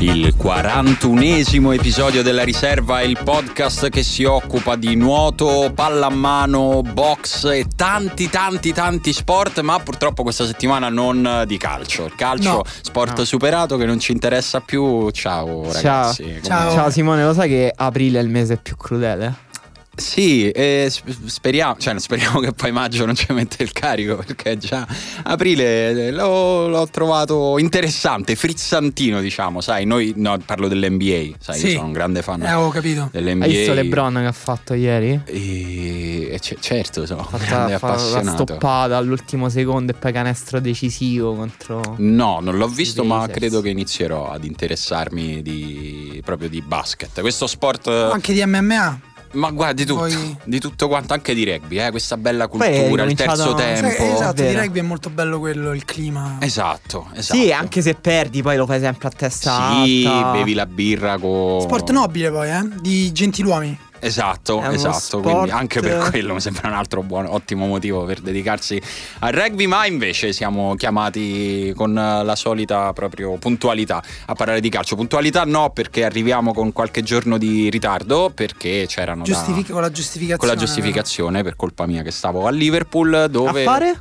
Il 41esimo episodio della riserva è il podcast che si occupa di nuoto, pallamano, box e tanti tanti tanti sport, ma purtroppo questa settimana non di calcio. Il calcio, No. sport No. superato che non ci interessa più. Ciao ragazzi. come- Ciao. Ciao Simone, lo sai che aprile è il mese più crudele? Sì, e sp- speriamo, cioè speriamo che poi maggio non ci mette il carico perché già aprile eh, l'ho, l'ho trovato interessante, frizzantino diciamo, sai, noi no, parlo dell'NBA, sai, Sì. io sono un grande fan Eh, avevo capito. dell'NBA. Hai visto LeBron che ha fatto ieri? E, e c- certo, sono un Ha grande la appassionato. stoppata all'ultimo secondo e poi canestro decisivo contro... No, non l'ho visto, ma credo che inizierò ad interessarmi di, proprio di basket. Questo sport, Anche di MMA. Ma guarda, di tutto, Poi- di tutto quanto, anche di rugby, eh, questa bella cultura, il terzo Sì, tempo. Sai, esatto, di rugby è molto bello quello, il clima. Esatto, esatto. Sì, anche se perdi poi lo fai sempre a testa Sì, alta. bevi la birra con. Sport nobile poi, eh? Di gentiluomini. Esatto, esatto. sport- Quindi anche per quello mi sembra un altro buon, ottimo motivo per dedicarsi al rugby. Ma invece siamo chiamati con la solita proprio puntualità a parlare di calcio. Puntualità no, perché arriviamo con qualche giorno di ritardo. Perché c'erano da- Giustifica- con la giustificazione. con la giustificazione per colpa mia che stavo a Liverpool dove A fare?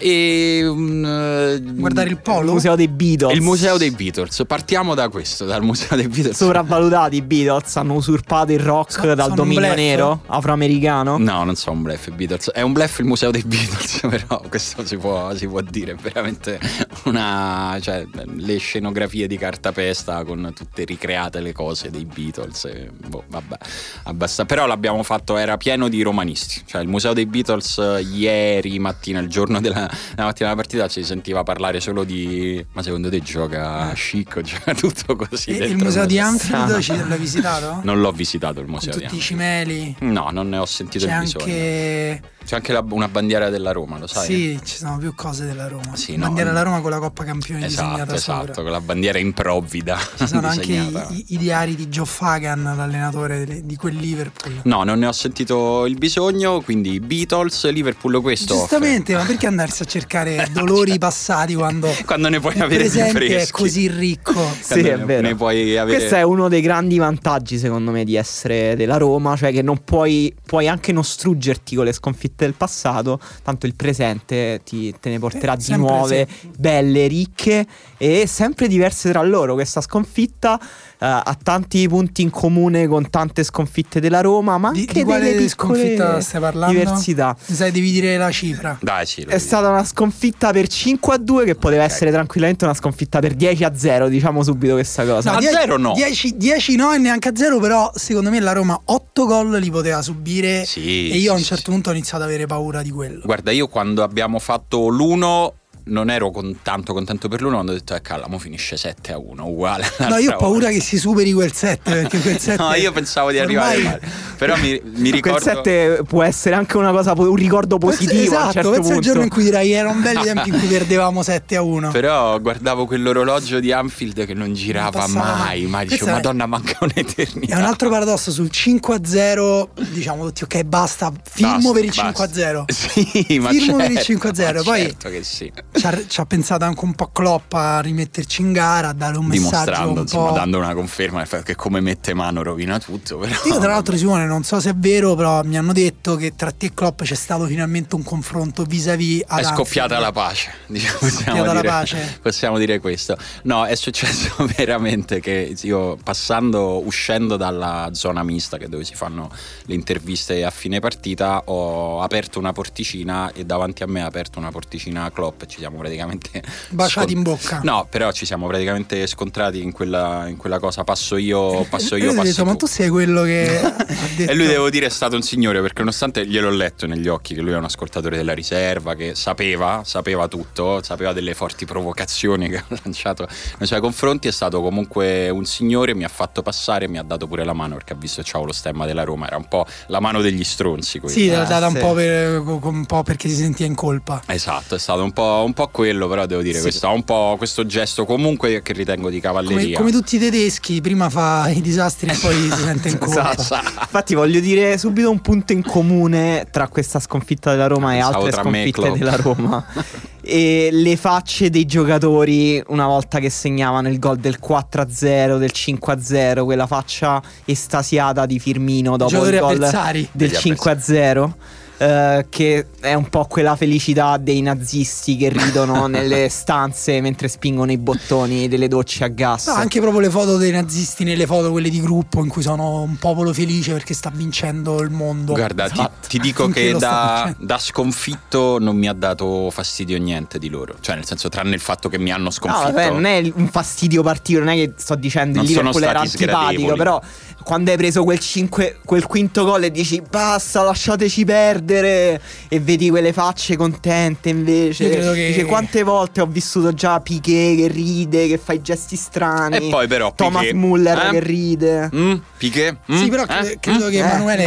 E un, eh, Guardare il polo. Il museo dei Beatles. il museo dei Beatles. Partiamo da questo, dal museo dei Beatles. Sopravvalutati i Beatles hanno usurpato il rock So- dal dominio nero afroamericano. No, non sono un bluff i Beatles. È un bluff il museo dei Beatles, però questo si può, si può dire. È veramente una. cioè, le scenografie di cartapesta con tutte ricreate le cose dei Beatles. e, boh, vabbè, abbastanza. Però l'abbiamo fatto, era pieno di romanisti. Cioè, il museo dei Beatles eh, ieri mattina, il giorno della, della mattina della partita, si sentiva parlare solo di. Ma secondo te gioca chic? Gioca tutto così. E il museo di. Anfield ci- l'hai visitato? Non l'ho visitato il Con museo di tutti i Anfield. cimeli. No, non ne ho sentito C'è il bisogno. anche. C'è anche la- una bandiera della Roma, lo sai? Sì, ci sono più cose della Roma. Sì, no, Bandiera della Roma con la Coppa Campioni Esatto, disegnata esatto, sopra. con la bandiera improvvida Ci sono anche i, i- diari di Joe Fagan, l'allenatore di quel Liverpool. No, non ne ho sentito il bisogno, quindi Beatles, Liverpool questo. Giustamente, ma perché andarsi a cercare dolori passati quando. Quando ne puoi il avere di presente è così ricco? Sì, è ne- vero. Ne puoi avere... Questo è uno dei grandi vantaggi, secondo me, di essere della Roma, cioè che non puoi, puoi anche non struggerti con le sconfitte del passato, tanto il presente ti- te ne porterà Eh, di nuove, sì. belle, ricche e sempre diverse tra loro. Questa sconfitta eh, ha tanti punti in comune con tante sconfitte della Roma, ma Di, anche di quale delle sconfitta stai parlando? diversità. Mi sai, devi dire la cifra. Dai, lo È stata una sconfitta per 5 a 2 che poteva Ok. essere tranquillamente una sconfitta per 10 a 0, diciamo subito questa cosa. No, a zero no. 10, 10 no e neanche a zero, però secondo me la Roma 8 gol li poteva subire. Sì, e io a un certo sì. punto ho iniziato ad avere paura di quello. Guarda, io quando abbiamo fatto l'uno non ero con, tanto contento per lui, quando ho detto, eh Callamo finisce 7 a 1, uguale. No, io ho paura volta. che si superi quel 7, perché quel 7... no, io pensavo di arrivare male. Però mi, mi ricordo... Quel 7 può essere anche una cosa, un ricordo positivo esatto, a un certo penso il giorno in cui dirai, erano belli tempi in cui perdevamo 7 a 1. Però guardavo quell'orologio di Anfield che non girava non mai, mai. Dicevo, madonna, manca un'eternità. È un altro paradosso, sul 5 a 0, diciamo tutti, ok, basta, firmo basta, per il 5 a 0. Sì, ma Firmo certo, per il 5 a 0. Poi certo che sì. Ci, ha, ci ha pensato anche un po' Klopp a rimetterci in gara, a dare un messaggio un insomma, dando una conferma che come mette mano rovina tutto. Però. Io tra l'altro Simone non so se è vero, però mi hanno detto che tra te e Klopp c'è stato finalmente un confronto vis-à-vis È scoppiata la pace, diciamo, possiamo, dire, la pace. possiamo dire questo. No, è successo veramente che io passando, uscendo dalla zona mista che dove si fanno le interviste a fine partita, ho aperto una porticina e davanti a me ha aperto una porticina a Klopp ci siamo praticamente baciati scont- in bocca. No, però ci siamo praticamente scontrati in quella, in quella cosa. Passo io, passo io, passo detto, tu. Ma tu sei quello che E lui devo dire è stato un signore perché nonostante gliel'ho letto negli occhi che lui è un ascoltatore della riserva, che sapeva, sapeva tutto, sapeva delle forti provocazioni che ho lanciato nei suoi confronti, è stato comunque un signore, mi ha fatto passare, mi ha dato pure la mano perché ha visto ciao lo stemma della Roma, era un po' la mano degli stronzi. Quindi. Sì, l'ha data un, po per, un, po perché si sentiva in colpa. Esatto, è stato un po', un po quello, però devo dire, sì. questo, un po' questo gesto comunque che ritengo di cavalleria. Come, come tutti i tedeschi, prima fa i disastri e poi si sente in colpa. Esatto. Infatti voglio dire subito un punto in comune tra questa sconfitta della Roma e altre sconfitte della Roma. e le facce dei giocatori una volta che segnavano il gol del 4-0, del 5-0, quella faccia estasiata di Firmino dopo il gol avversari. del 5-0 eh, che è un po' quella felicità dei nazisti che ridono nelle stanze mentre spingono i bottoni delle docce a gas. No, anche proprio le foto dei nazisti nelle foto quelle di gruppo in cui sono un popolo felice perché sta vincendo il mondo. Guarda, esatto. ti, ti, dico che da, da, sconfitto non mi ha dato fastidio niente di loro. Cioè, nel senso, tranne il fatto che mi hanno sconfitto. No, vabbè, non è un fastidio particolare, non è che sto dicendo non il Liverpool era antipatico, però quando hai preso quel, cinque, quel quinto gol e dici basta, lasciateci perdere e vedi quelle facce contente invece. Io credo che... Dice, quante volte ho vissuto già Piquet che ride, che fa i gesti strani. E poi però Thomas Piquet, Muller eh? che ride. Mm, Piquet? Mm, sì, però eh? credo che mm, Emanuele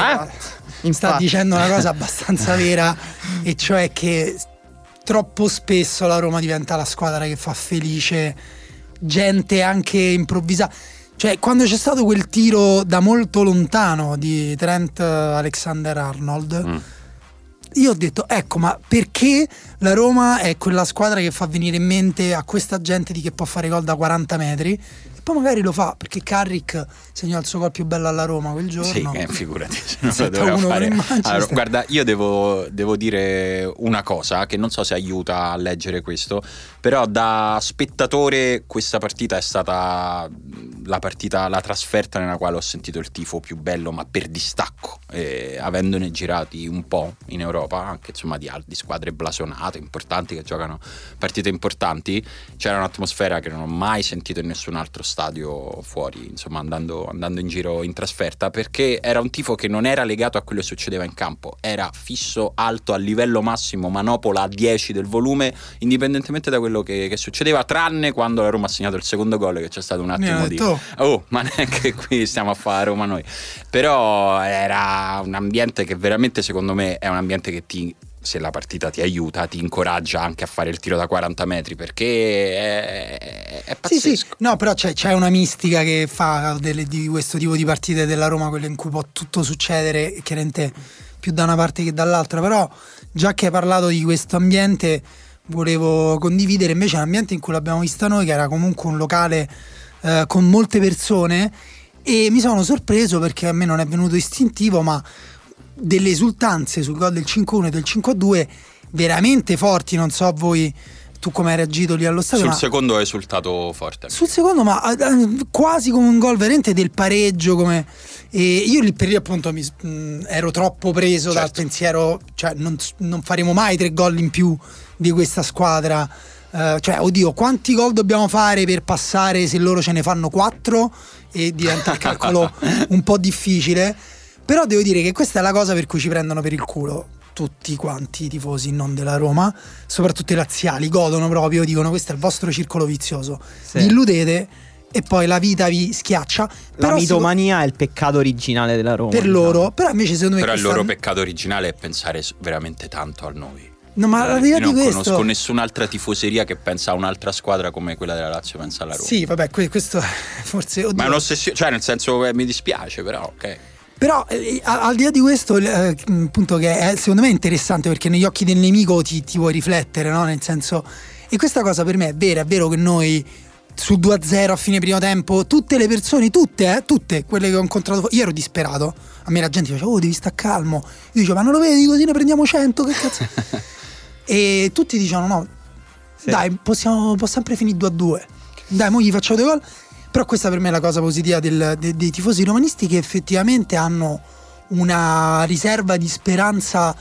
eh? sta dicendo una cosa abbastanza vera e cioè che troppo spesso la Roma diventa la squadra che fa felice gente anche improvvisata cioè, quando c'è stato quel tiro da molto lontano di Trent Alexander Arnold, mm. Io ho detto, ecco, ma perché la Roma è quella squadra che fa venire in mente a questa gente di che può fare gol da 40 metri? Poi magari lo fa perché Carrick segnò il suo gol più bello alla Roma quel giorno. Sì, eh, figurati, se non lo doveva fare. Allora, guarda, io devo, devo, dire una cosa che non so se aiuta a leggere questo, però da spettatore questa partita è stata la partita, la trasferta nella quale ho sentito il tifo più bello, ma per distacco, eh, avendone girati un po' in Europa, anche insomma di, di squadre blasonate, importanti, che giocano partite importanti, c'era un'atmosfera che non ho mai sentito in nessun altro stadio stadio fuori, insomma andando, andando, in giro in trasferta, perché era un tifo che non era legato a quello che succedeva in campo, era fisso, alto, a livello massimo, manopola a 10 del volume, indipendentemente da quello che, che succedeva, tranne quando la Roma ha segnato il secondo gol, che c'è stato un attimo di... Oh, ma neanche qui stiamo a fare Roma noi. Però era un ambiente che veramente secondo me è un ambiente che ti se la partita ti aiuta, ti incoraggia anche a fare il tiro da 40 metri perché è, è pazzesco. Sì, sì, no, però c'è, c'è una mistica che fa delle, di questo tipo di partite della Roma, quelle in cui può tutto succedere, chiaramente più da una parte che dall'altra, però già che hai parlato di questo ambiente volevo condividere invece l'ambiente in cui l'abbiamo vista noi, che era comunque un locale eh, con molte persone e mi sono sorpreso perché a me non è venuto istintivo, ma delle esultanze sul gol del 5-1 e del 5-2 veramente forti, non so voi tu come hai reagito lì allo stadio. Sul secondo ho esultato forte. Sul secondo, ma uh, quasi come un gol veramente del pareggio. Come... E io lì per lì appunto mi, mh, ero troppo preso certo. dal pensiero, cioè non, non, faremo mai tre gol in più di questa squadra. Uh, cioè, oddio, quanti gol dobbiamo fare per passare se loro ce ne fanno quattro? E diventa il calcolo un po' difficile. Però devo dire che questa è la cosa per cui ci prendono per il culo. tutti quanti i tifosi non della Roma, soprattutto i laziali, godono proprio, dicono questo è il vostro circolo vizioso. Sì. Vi illudete e poi la vita vi schiaccia. La però mitomania è il peccato originale della Roma. Per diciamo. loro, però invece secondo me... Però il loro peccato originale è pensare veramente tanto a noi. No, ma la verità di questo... non conosco nessun'altra tifoseria che pensa a un'altra squadra come quella della Lazio pensa alla Roma. Sì, vabbè, questo forse... Oddio. Ma è un'ossessione, cioè nel senso eh, mi dispiace, però ok. Però eh, al di là di questo, eh, appunto, che è, secondo me è interessante perché negli occhi del nemico ti, ti vuoi riflettere, no? Nel senso. E questa cosa per me è vera, è vero che noi sul 2-0 a fine primo tempo, tutte le persone, tutte, eh, tutte quelle che ho incontrato, io ero disperato. A me la gente diceva, oh, devi stare calmo. Io dicevo, ma non lo vedi così ne prendiamo 100, che cazzo. e tutti dicevano, no, sì. dai, possiamo, può sempre finire 2-2. Dai, mo gli facciamo due gol. Però questa per me è la cosa positiva del, de, dei tifosi romanisti che effettivamente hanno una riserva di speranza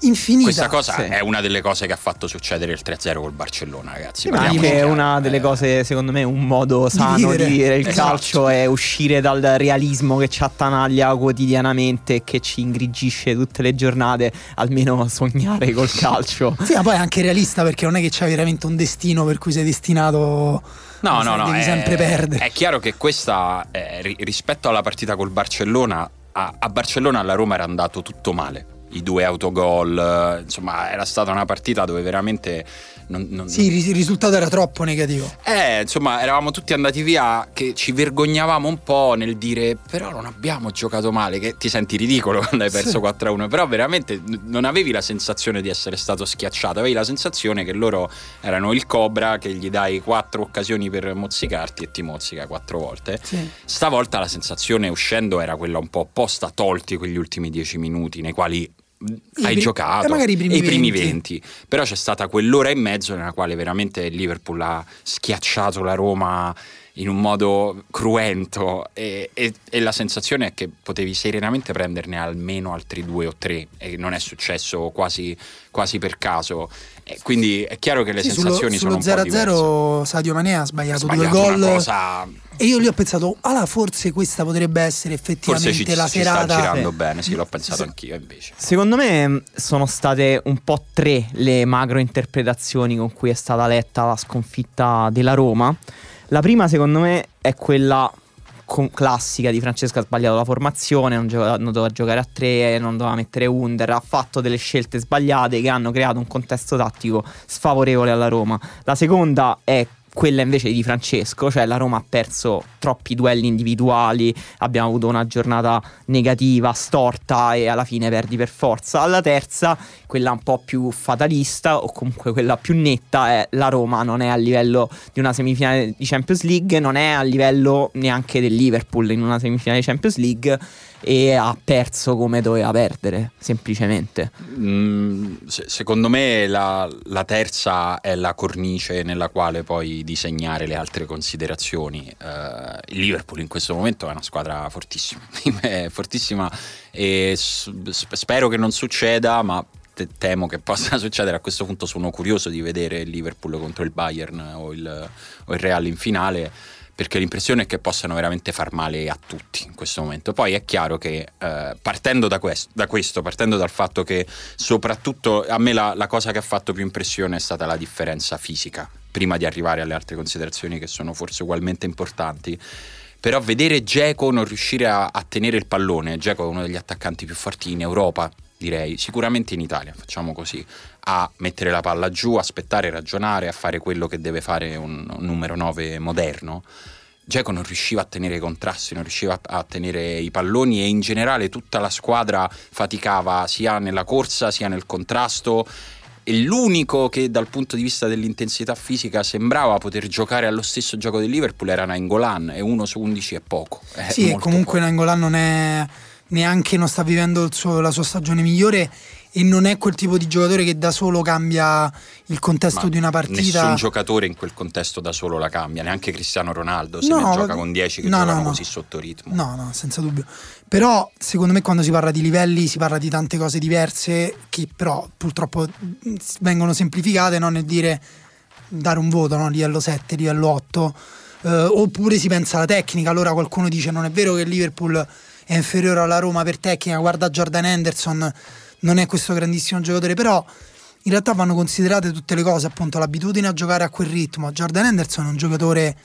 infinita. Questa cosa sì. è una delle cose che ha fatto succedere il 3-0 col Barcellona, ragazzi. Ma anche è una delle cose, secondo me, un modo sano di dire il esatto. calcio è uscire dal realismo che ci attanaglia quotidianamente e che ci ingrigisce tutte le giornate, almeno sognare col calcio. sì, ma poi è anche realista perché non è che c'è veramente un destino per cui sei destinato No, no, no. Devi è, sempre perdere. È chiaro che questa, eh, rispetto alla partita col Barcellona, a, a Barcellona alla Roma era andato tutto male i due autogol, insomma era stata una partita dove veramente non, non, sì, il risultato era troppo negativo. Eh, insomma, eravamo tutti andati via che ci vergognavamo un po' nel dire però non abbiamo giocato male, che ti senti ridicolo quando hai perso sì. 4-1, però veramente non avevi la sensazione di essere stato schiacciato, avevi la sensazione che loro erano il Cobra che gli dai quattro occasioni per mozzicarti e ti mozzica quattro volte. Sì. Stavolta la sensazione uscendo era quella un po' opposta, tolti quegli ultimi dieci minuti nei quali hai giocato e, i primi, i primi 20. 20. Però c'è stata quell'ora e mezzo nella quale veramente il Liverpool ha schiacciato la Roma in un modo cruento e, e, e, la sensazione è che potevi serenamente prenderne almeno altri due o tre e non è successo quasi, quasi per caso. E quindi è chiaro che le sì, sensazioni sullo, sono sullo un 0-0 Sadio Manea ha sbagliato, sbagliato due gol. Cosa... E io lì ho pensato, allora forse questa potrebbe essere effettivamente forse ci, la ci serata. sta girando sì. bene, sì, l'ho pensato sì. anch'io invece. Secondo me mm, sono state un po' tre le macro interpretazioni con cui è stata letta la sconfitta della Roma. La prima, secondo me, è quella classica di Francesco ha sbagliato la formazione, non, gioca- non, doveva giocare a tre, non doveva mettere Under, ha fatto delle scelte sbagliate che hanno creato un contesto tattico sfavorevole alla Roma. La seconda è quella invece di Francesco, cioè la Roma ha perso troppi duelli individuali, abbiamo avuto una giornata negativa, storta e alla fine perdi per forza. Alla terza, quella un po' più fatalista o comunque quella più netta è la Roma non è a livello di una semifinale di Champions League, non è a livello neanche del Liverpool in una semifinale di Champions League e ha perso come doveva perdere, semplicemente. Mm, se, secondo me la, la, terza è la cornice nella quale poi disegnare le altre considerazioni. Uh, il Liverpool in questo momento è una squadra fortissima, fortissima e spero che non succeda, ma temo che possa succedere. A questo punto sono curioso di vedere il Liverpool contro il Bayern o il, o il Real in finale perché l'impressione è che possano veramente far male a tutti in questo momento. Poi è chiaro che eh, partendo da questo, da questo, partendo dal fatto che soprattutto a me la, la, cosa che ha fatto più impressione è stata la differenza fisica, prima di arrivare alle altre considerazioni che sono forse ugualmente importanti. Però vedere Geco non riuscire a, a tenere il pallone, Geco è uno degli attaccanti più forti in Europa, direi, sicuramente in Italia, facciamo così, a mettere la palla giù, aspettare, ragionare, a fare quello che deve fare un, un numero 9 moderno. Geco non riusciva a tenere i contrasti, non riusciva a tenere i palloni e in generale tutta la squadra faticava sia nella corsa sia nel contrasto e l'unico che dal punto di vista dell'intensità fisica sembrava poter giocare allo stesso gioco del Liverpool era Nainggolan e 1 su 11 è poco. È sì, e comunque Nainggolan non è neanche non sta vivendo suo, la sua stagione migliore e non è quel tipo di giocatore che da solo cambia il contesto Ma di una partita. Nessun giocatore in quel contesto da solo la cambia, neanche Cristiano Ronaldo se no, ne gioca con 10 che no, giocano no, così sotto ritmo. No, no, senza dubbio. Però secondo me quando si parla di livelli si parla di tante cose diverse che però purtroppo vengono semplificate no? nel dire dare un voto, no? livello 7, livello 8. Uh, eh, oppure si pensa alla tecnica, allora qualcuno dice non è vero che il Liverpool è inferiore alla Roma per tecnica, guarda Jordan Henderson non è questo grandissimo giocatore, però in realtà vanno considerate tutte le cose, appunto l'abitudine a giocare a quel ritmo. Jordan Henderson è un giocatore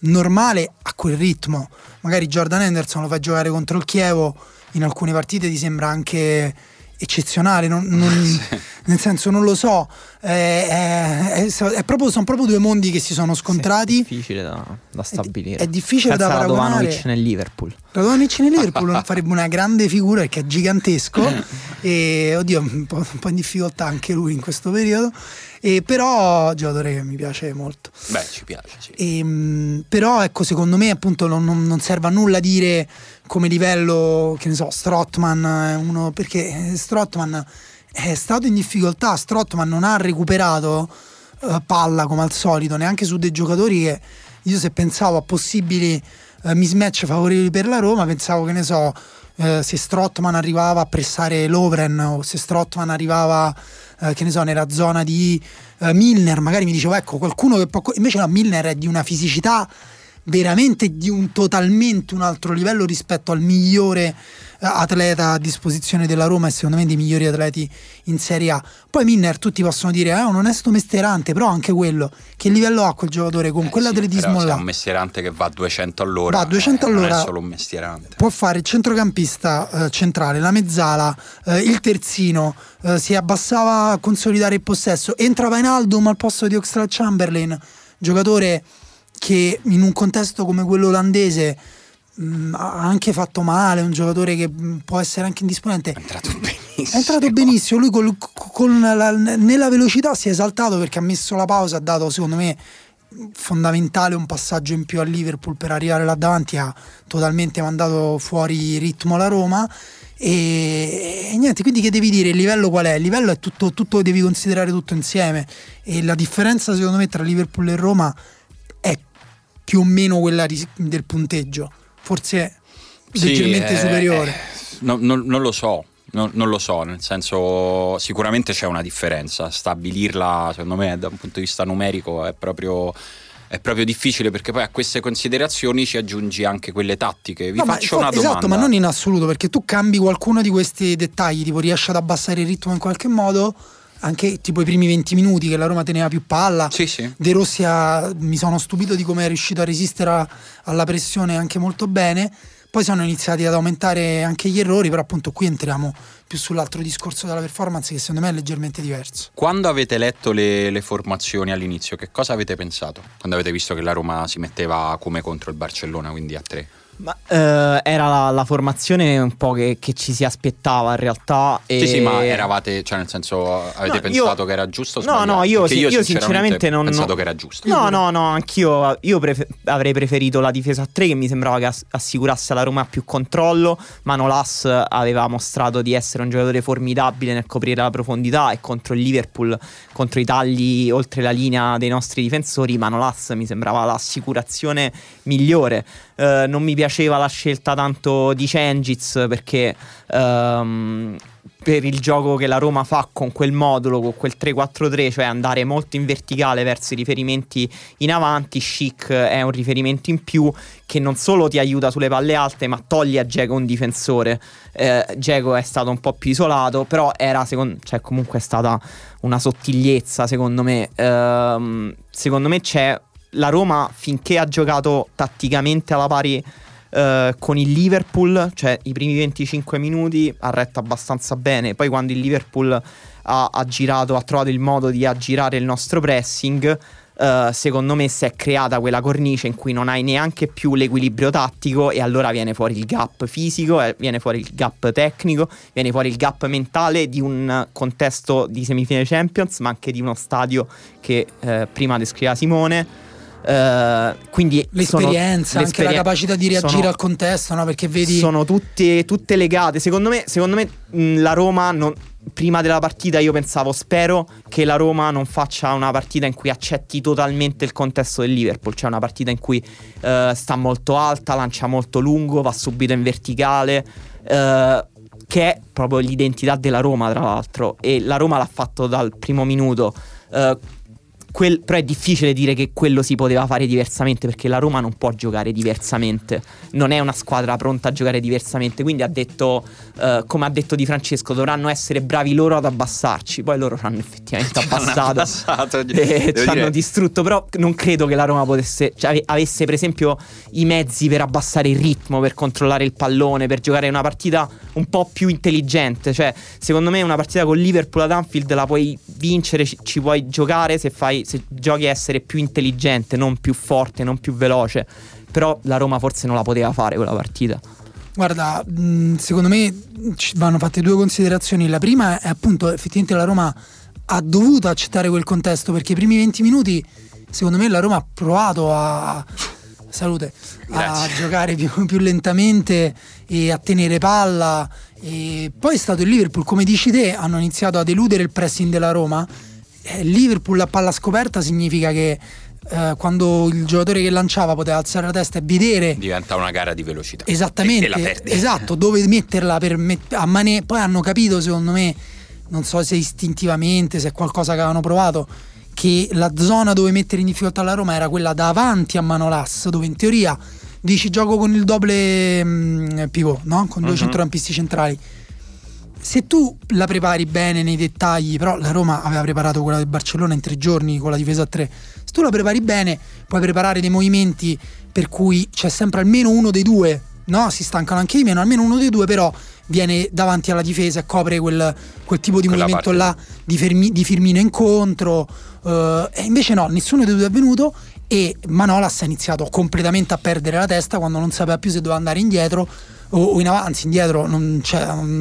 normale a quel ritmo. Magari Jordan Henderson lo fai giocare contro il Chievo, in alcune partite ti sembra anche eccezionale, non, non, sì. nel senso non lo so, è, è, è proprio, sono proprio due mondi che si sono scontrati. Sì, è difficile da, da stabilire. È, difficile Pensa da paragonare. Radovanovic nel Liverpool. Radovanovic nel Liverpool farebbe una grande figura perché è gigantesco e oddio un po', un po', in difficoltà anche lui in questo periodo. E però giocatore che mi piace molto. Beh, ci piace, sì. E, ehm, però ecco, secondo me appunto non, non serve a nulla dire come livello, che ne so, Strotman, uno, perché Strotman è stato in difficoltà, Strotman non ha recuperato uh, palla come al solito, neanche su dei giocatori che io se pensavo a possibili uh, mismatch favorevoli per la Roma, pensavo che ne so, uh, se Strotman arrivava a pressare Lovren o se Strotman arrivava, che ne so, nella zona di Milner, magari mi dicevo ecco qualcuno che può... Invece no, Milner è di una fisicità veramente di un totalmente un altro livello rispetto al migliore eh, atleta a disposizione della Roma e secondo me dei migliori atleti in Serie A. Poi Minner tutti possono dire è eh, un onesto mestierante, però anche quello, che livello ha quel giocatore con eh quell'atletismo sì, là? È un mestierante che va a 200 all'ora. Va a 200 eh, all'ora. Non è solo un mestierante. Può fare il centrocampista eh, centrale, la mezzala, eh, il terzino, eh, si abbassava a consolidare il possesso, entrava in Aldum al posto di Oxlade Chamberlain, giocatore che in un contesto come quello olandese mh, mm, ha anche fatto male, un giocatore che mh, mm, può essere anche indisponente. È entrato benissimo. È entrato benissimo, lui col, con la, nella velocità si è esaltato perché ha messo la pausa, ha dato secondo me fondamentale un passaggio in più a Liverpool per arrivare là davanti, ha totalmente mandato fuori ritmo la Roma. E, e, niente, quindi che devi dire? Il livello qual è? Il livello è tutto, tutto, devi considerare tutto insieme. E la differenza, secondo me, tra Liverpool e Roma è più o meno quella del punteggio, forse sì, leggermente eh, superiore. Eh, no, no, non lo so. No, non lo so, nel senso sicuramente c'è una differenza, stabilirla secondo me da un punto di vista numerico è proprio, è proprio difficile perché poi a queste considerazioni ci aggiungi anche quelle tattiche. Vi no, faccio una domanda. Esatto, ma non in assoluto perché tu cambi qualcuno di questi dettagli, tipo riesci ad abbassare il ritmo in qualche modo anche tipo i primi 20 minuti che la Roma teneva più palla. Sì, sì. De Rossi ha, mi sono stupito di come è riuscito a resistere alla pressione anche molto bene. Poi sono iniziati ad aumentare anche gli errori, però appunto qui entriamo più sull'altro discorso della performance che secondo me è leggermente diverso. Quando avete letto le, le, formazioni all'inizio, che cosa avete pensato? Quando avete visto che la Roma si metteva come contro il Barcellona, quindi a tre? Ma, eh, era la, la, formazione un po' che, che, ci si aspettava in realtà. E... Sì, sì, ma eravate, cioè nel senso, avete no, pensato io, che era giusto? No, no, io, sì, io, io sinceramente, non ho pensato che era giusto. No, no, no, anch'io io prefer- avrei preferito la difesa a 3 che mi sembrava che ass- assicurasse alla Roma più controllo. Manolas aveva mostrato di essere un giocatore formidabile nel coprire la profondità e contro il Liverpool, contro i tagli oltre la linea dei nostri difensori, Manolas mi sembrava l'assicurazione migliore. Uh, non mi piaceva la scelta tanto di Cengiz perché um, per il gioco che la Roma fa con quel modulo, con quel 3-4-3, cioè andare molto in verticale verso i riferimenti in avanti, Chic è un riferimento in più che non solo ti aiuta sulle palle alte, ma toglie a Geco un difensore. Eh, è stato un po' più isolato, però era secondo, cioè comunque è stata una sottigliezza secondo me. Eh, secondo me c'è la Roma finché ha giocato tatticamente alla pari Uh, con il Liverpool, cioè i primi 25 minuti ha retto abbastanza bene, poi quando il Liverpool ha, ha girato, ha trovato il modo di aggirare il nostro pressing, uh, secondo me si è creata quella cornice in cui non hai neanche più l'equilibrio tattico e allora viene fuori il gap fisico, eh, viene fuori il gap tecnico, viene fuori il gap mentale di un contesto di semifinale Champions, ma anche di uno stadio che uh, prima descriveva Simone Uh, quindi l'esperienza, sono, anche la capacità di reagire sono, al contesto, no? Perché vedi. Sono tutte, tutte legate. Secondo me, secondo me mh, la Roma non, prima della partita io pensavo spero che la Roma non faccia una partita in cui accetti totalmente il contesto del Liverpool, cioè una partita in cui uh, sta molto alta, lancia molto lungo, va subito in verticale, uh, che è proprio l'identità della Roma tra l'altro e la Roma l'ha fatto dal primo minuto. Uh, quel, però è difficile dire che quello si poteva fare diversamente perché la Roma non può giocare diversamente, non è una squadra pronta a giocare diversamente, quindi ha detto, uh, come ha detto Di Francesco, dovranno essere bravi loro ad abbassarci, poi loro ci hanno effettivamente abbassato, abbassato e ci hanno distrutto, però non credo che la Roma potesse, cioè, avesse per esempio i mezzi per abbassare il ritmo, per controllare il pallone, per giocare una partita un po' più intelligente, cioè secondo me una partita con Liverpool ad Anfield la puoi vincere, ci, ci puoi giocare se fai se giochi a essere più intelligente, non più forte, non più veloce. Però la Roma forse non la poteva fare quella partita. Guarda, secondo me vanno fatte due considerazioni. La prima è appunto effettivamente la Roma ha dovuto accettare quel contesto perché i primi 20 minuti, secondo me, la Roma ha provato a salute a giocare più, più, lentamente e a tenere palla. E poi è stato il Liverpool, come dici te, hanno iniziato ad eludere il pressing della Roma Liverpool a palla scoperta significa che eh, quando il giocatore che lanciava poteva alzare la testa e vedere diventa una gara di velocità esattamente esatto dove metterla per met- a mane- poi hanno capito secondo me non so se istintivamente se è qualcosa che avevano provato che la zona dove mettere in difficoltà la Roma era quella davanti a Manolas dove in teoria dici gioco con il doble mh, mm, pivot no? con due uh-huh. centrocampisti centrali se tu la prepari bene nei dettagli, però la Roma aveva preparato quella del Barcellona in tre giorni con la difesa a tre, se tu la prepari bene puoi preparare dei movimenti per cui c'è sempre almeno uno dei due, no? Si stancano anche di meno, almeno uno dei due però viene davanti alla difesa e copre quel, quel tipo di Quella movimento parte. là di, Fermi, di, Firmino incontro, uh, e invece no, nessuno dei due è venuto e Manolas ha iniziato completamente a perdere la testa quando non sapeva più se doveva andare indietro o, in avanti, indietro, non,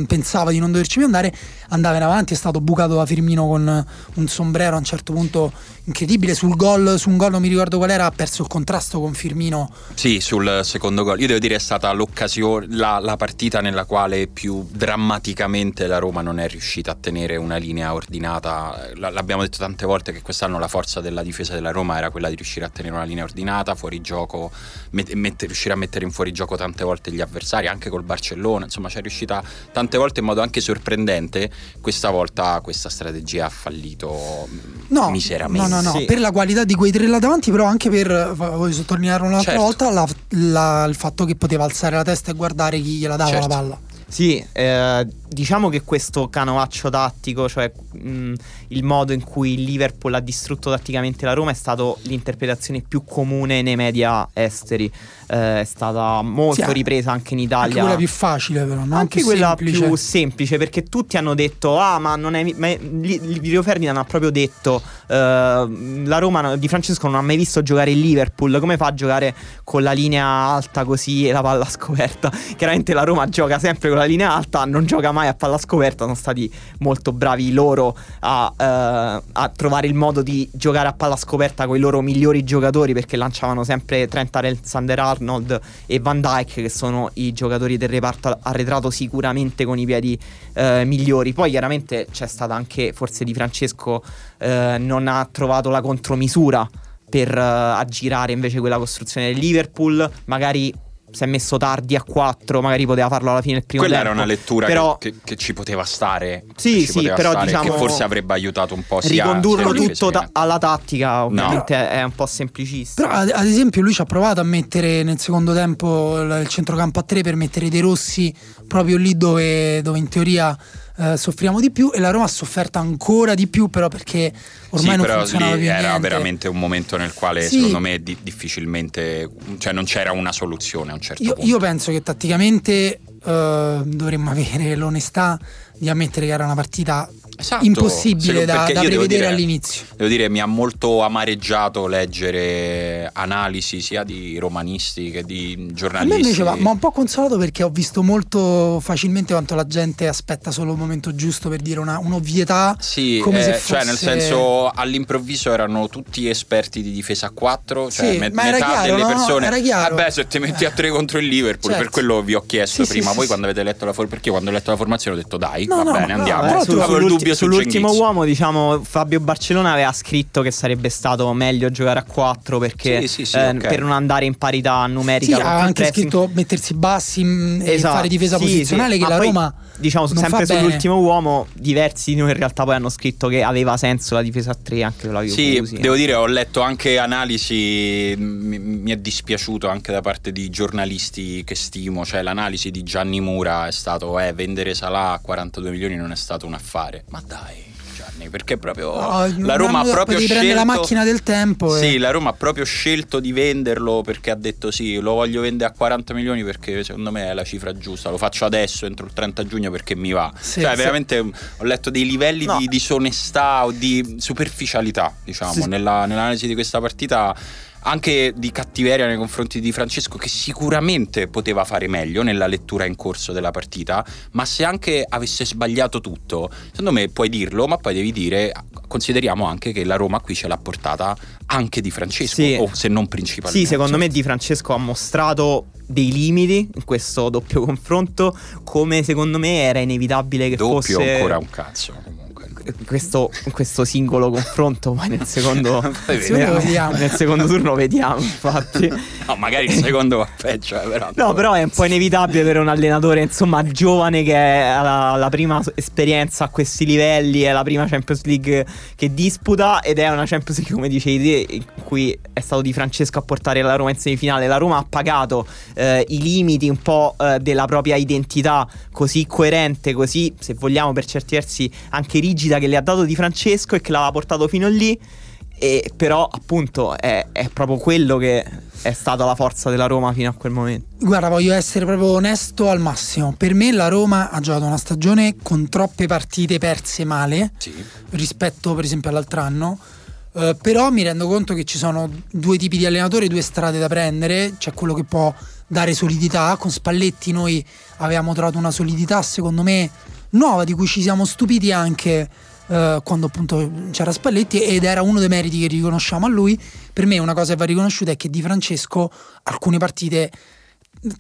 pensava di non doverci più andare, andava in avanti, è stato bucato da Firmino con un sombrero a un certo punto incredibile. Sul gol, su un gol non mi ricordo qual era, ha perso il contrasto con Firmino. Sì, sul secondo gol. Io devo dire è stata l'occasione, la, la partita nella quale più drammaticamente la Roma non è riuscita a tenere una linea ordinata. L'abbiamo detto tante volte che quest'anno la forza della difesa della Roma era quella di riuscire a tenere una linea ordinata, fuori gioco, met- met- riuscire a mettere in fuori gioco tante volte gli avversari, anche col Barcellona. Insomma, ci è riuscita tante volte in modo anche sorprendente. Questa volta questa strategia ha fallito no, miseramente. No, no, no, sì. per la qualità di quei tre là davanti, però anche per, voglio sottolineare un'altra certo. volta, la, la, il fatto che poteva alzare la testa e guardare chi gliela dava certo. la palla. Sì, eh, diciamo che questo canovaccio tattico, cioè mh, il modo in cui il Liverpool ha distrutto tatticamente la Roma, è stato l'interpretazione più comune nei media esteri. Eh, è stata molto sì, ripresa anche in Italia. Anche quella più facile, però, no? Anche quella semplice. più semplice, perché tutti hanno detto: Ah, ma non è. Ma Livio Ferdinand ha proprio detto: uh, La Roma di Francesco non ha mai visto giocare il Liverpool. Come fa a giocare con la linea alta così e la palla scoperta? Chiaramente la Roma gioca sempre con la linea alta, non gioca mai a palla scoperta. Sono stati molto bravi loro a, uh, a trovare il modo di giocare a palla scoperta con i loro migliori giocatori perché lanciavano sempre Trent Alexander Arnold e Van Dyke che sono i giocatori del reparto arretrato sicuramente con i piedi uh, migliori. Poi chiaramente c'è stata anche forse di Francesco uh, non ha trovato la contromisura per aggirare invece quella costruzione del Liverpool, magari si è messo tardi a 4, magari poteva farlo alla fine del primo Quella tempo. era una lettura però, che, che, ci poteva stare. Sì, sì, però stare, diciamo che forse avrebbe aiutato un po' sia ricondurlo tutto ta- alla tattica, ovviamente no. è un po' semplicista. Però ad, ad, esempio lui ci ha provato a mettere nel secondo tempo il centrocampo a 3 per mettere dei rossi proprio lì dove, dove in teoria eh, soffriamo di più e la Roma ha sofferto ancora di più però perché ormai sì, non funzionava più era niente. veramente un momento nel quale sì. secondo me di- difficilmente cioè non c'era una soluzione a un certo io, punto io penso che tatticamente uh, dovremmo avere l'onestà di ammettere che era una partita esatto, impossibile da, da prevedere dire, all'inizio. Devo dire, mi ha molto amareggiato leggere analisi sia di romanisti che di giornalisti. A me invece va, ma un po' consolato perché ho visto molto facilmente quanto la gente aspetta solo il momento giusto per dire una, un'ovvietà. Sì, come eh, se fosse... cioè nel senso all'improvviso erano tutti esperti di difesa a 4, cioè sì, me- ma metà chiaro, delle persone. No? Era chiaro. Vabbè, se ti metti a 3 contro il Liverpool, certo. per quello vi ho chiesto sì, prima. Sì, Voi quando avete letto la formazione, perché quando ho letto la formazione ho detto dai, no, va no, bene, andiamo. Avevo il dubbio dubbio sull'ultimo su uomo, diciamo, Fabio Barcellona aveva scritto che sarebbe stato meglio giocare a 4 perché sì, sì, sì, eh, okay. per non andare in parità numerica. Sì, ha anche scritto mettersi bassi mm, e esatto, fare difesa posizionale che la poi, Roma diciamo sempre sull'ultimo uomo diversi di noi in realtà poi hanno scritto che aveva senso la difesa a 3 anche con la Juve. Sì, devo dire ho letto anche analisi mi, mi, è dispiaciuto anche da parte di giornalisti che stimo, cioè l'analisi di Gianni Mura è stato eh, vendere Salah a 42 milioni non è stato un affare. Ma dai anni perché proprio no, la Roma ha proprio scelto la macchina del tempo sì e... la Roma ha proprio scelto di venderlo perché ha detto sì lo voglio vendere a 40 milioni perché secondo me è la cifra giusta lo faccio adesso entro il 30 giugno perché mi va sì, cioè sì. veramente ho letto dei livelli no. di disonestà o di superficialità diciamo sì. nella, nell'analisi di questa partita anche di cattiveria nei confronti di Francesco che sicuramente poteva fare meglio nella lettura in corso della partita, ma se anche avesse sbagliato tutto, secondo me puoi dirlo, ma poi devi dire consideriamo anche che la Roma qui ce l'ha portata anche di Francesco, sì. o se non principalmente. Sì, secondo me Di Francesco ha mostrato dei limiti in questo doppio confronto, come secondo me era inevitabile che doppio fosse... Doppio ancora un cazzo questo, questo, singolo confronto, poi nel secondo, nel, nel secondo turno vediamo, infatti. No, magari il secondo va peggio, eh, però. No, però è un po' inevitabile per un allenatore, insomma, giovane che è la, la prima esperienza a questi livelli, è la prima Champions League che disputa ed è una Champions League, come dicevi te, in cui è stato Di Francesco a portare la Roma in semifinale. La Roma ha pagato eh, i limiti un po' eh, della propria identità così coerente, così, se vogliamo, per certi versi anche rigida rigida che le ha dato Di Francesco e che l'aveva portato fino lì. E però appunto è, è, proprio quello che è stata la forza della Roma fino a quel momento. Guarda, voglio essere proprio onesto al massimo. Per me la Roma ha giocato una stagione con troppe partite perse male sì. rispetto per esempio all'altro anno. Uh, però mi rendo conto che ci sono due tipi di allenatori, due strade da prendere. C'è quello che può dare solidità. Con Spalletti noi avevamo trovato una solidità, secondo me, nuova di cui ci siamo stupiti anche eh, quando appunto c'era Spalletti ed era uno dei meriti che riconosciamo a lui. Per me una cosa che va riconosciuta è che Di Francesco alcune partite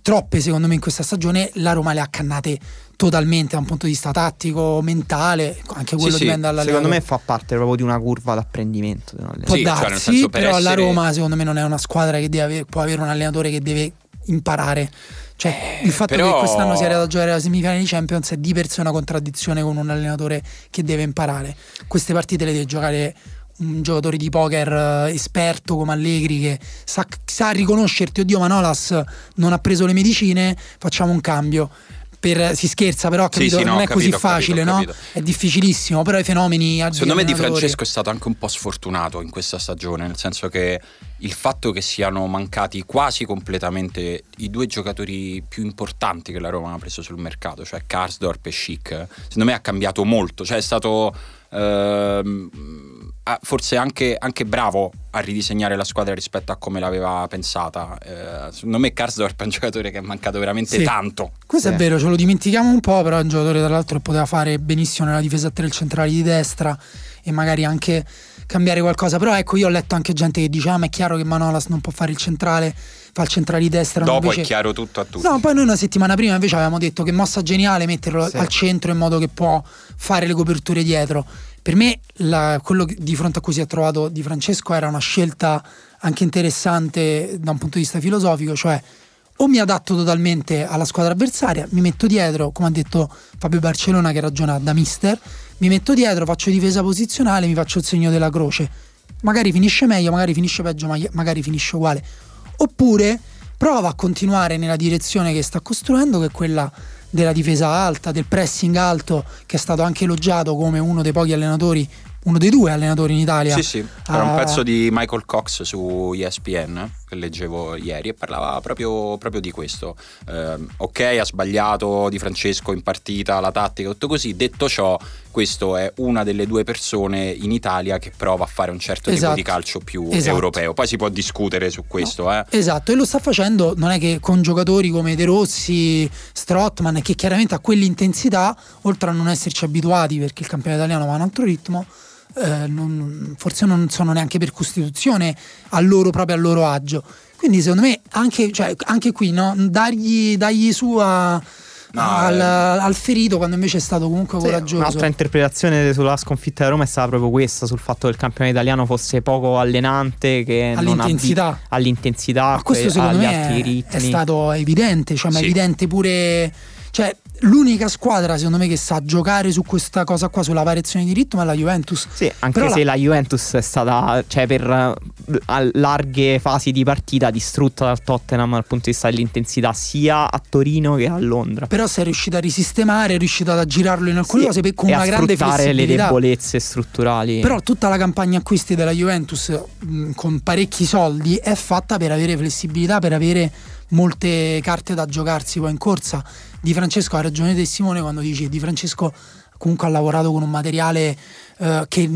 troppe secondo me in questa stagione la Roma le ha cannate totalmente da un punto di vista tattico, mentale, anche quello sì, dipende dalla Secondo me fa parte proprio di una curva d'apprendimento. Può sì, darsi, cioè però essere... la Roma secondo me non è una squadra che deve, può avere un allenatore che deve imparare cioè, il fatto Però... che quest'anno sia arrivato a giocare la semifinale di Champions è di per sé una contraddizione con un allenatore che deve imparare. Queste partite le deve giocare un giocatore di poker eh, esperto come Allegri che sa, sa riconoscerti, oddio Manolas non ha preso le medicine, facciamo un cambio per, si scherza, però capito, sì, sì, no, non è capito, così facile, capito, no? È difficilissimo, però i fenomeni Secondo me Di Francesco è stato anche un po' sfortunato in questa stagione, nel senso che il fatto che siano mancati quasi completamente i due giocatori più importanti che la Roma ha preso sul mercato, cioè Karsdorp e Schick, secondo me ha cambiato molto, cioè è stato ehm, forse anche, anche, bravo a ridisegnare la squadra rispetto a come l'aveva pensata. Eh, secondo me Karsdorp è un giocatore che è mancato veramente sì. tanto. Questo sì. è vero, ce lo dimentichiamo un po', però è un giocatore tra l'altro che poteva fare benissimo nella difesa a tre centrali di destra e magari anche cambiare qualcosa. Però ecco, io ho letto anche gente che dice: Ah, ma è chiaro che Manolas non può fare il centrale, fa il centrale di destra. Dopo invece... è chiaro tutto a tutti. No, poi noi una settimana prima invece avevamo detto che mossa geniale metterlo sì. al centro in modo che può fare le coperture dietro. Per me la, quello di fronte a cui si è trovato Di Francesco era una scelta anche interessante da un punto di vista filosofico, cioè o mi adatto totalmente alla squadra avversaria, mi metto dietro, come ha detto Fabio Barcellona che ragiona da mister, mi metto dietro, faccio difesa posizionale, mi faccio il segno della croce. Magari finisce meglio, magari finisce peggio, magari finisce uguale. Oppure prova a continuare nella direzione che sta costruendo, che è quella della difesa alta, del pressing alto, che è stato anche elogiato come uno dei pochi allenatori uno dei due allenatori in Italia. Sì, sì, era un pezzo di Michael Cox su ESPN che leggevo ieri e parlava proprio, proprio di questo. Eh, ok, ha sbagliato Di Francesco in partita, la tattica, tutto così. Detto ciò, questo è una delle due persone in Italia che prova a fare un certo esatto. tipo di calcio più esatto. europeo. Poi si può discutere su questo. No. Eh. Esatto, e lo sta facendo non è che con giocatori come De Rossi, Strottman, che chiaramente a quell'intensità, oltre a non esserci abituati perché il campionato italiano va a un altro ritmo, eh, non, forse non sono neanche per costituzione a loro proprio a loro agio. Quindi secondo me anche, cioè, anche qui no? dargli, dargli su a, no, al, al, ferito quando invece è stato comunque sì, coraggioso. Un'altra interpretazione sulla sconfitta della Roma è stata proprio questa, sul fatto che il campionato italiano fosse poco allenante, che all'intensità. Non abbi- all'intensità, Ma questo secondo me è, è, stato evidente, cioè, sì. ma è evidente pure cioè, l'unica squadra, secondo me, che sa giocare su questa cosa qua, sulla variazione di ritmo, è la Juventus. Sì, anche Però se la... la Juventus è stata, cioè, per uh, larghe fasi di partita distrutta dal Tottenham dal punto di vista dell'intensità, sia a Torino che a Londra. Però si è riuscita a risistemare, è riuscita ad aggirarlo in alcune sì, cose con una grande flessibilità. le debolezze strutturali. Però tutta la campagna acquisti della Juventus, mh, con parecchi soldi, è fatta per avere flessibilità, per avere molte carte da giocarsi poi in corsa di Francesco ha ragione te Simone quando dici Di Francesco comunque ha lavorato con un materiale eh, che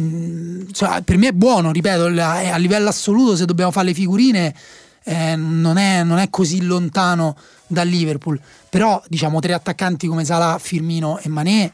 cioè, per me è buono, ripeto, a livello assoluto se dobbiamo fare le figurine eh, non, è, non, è, così lontano dal Liverpool, però diciamo tre attaccanti come Salah, Firmino e Manè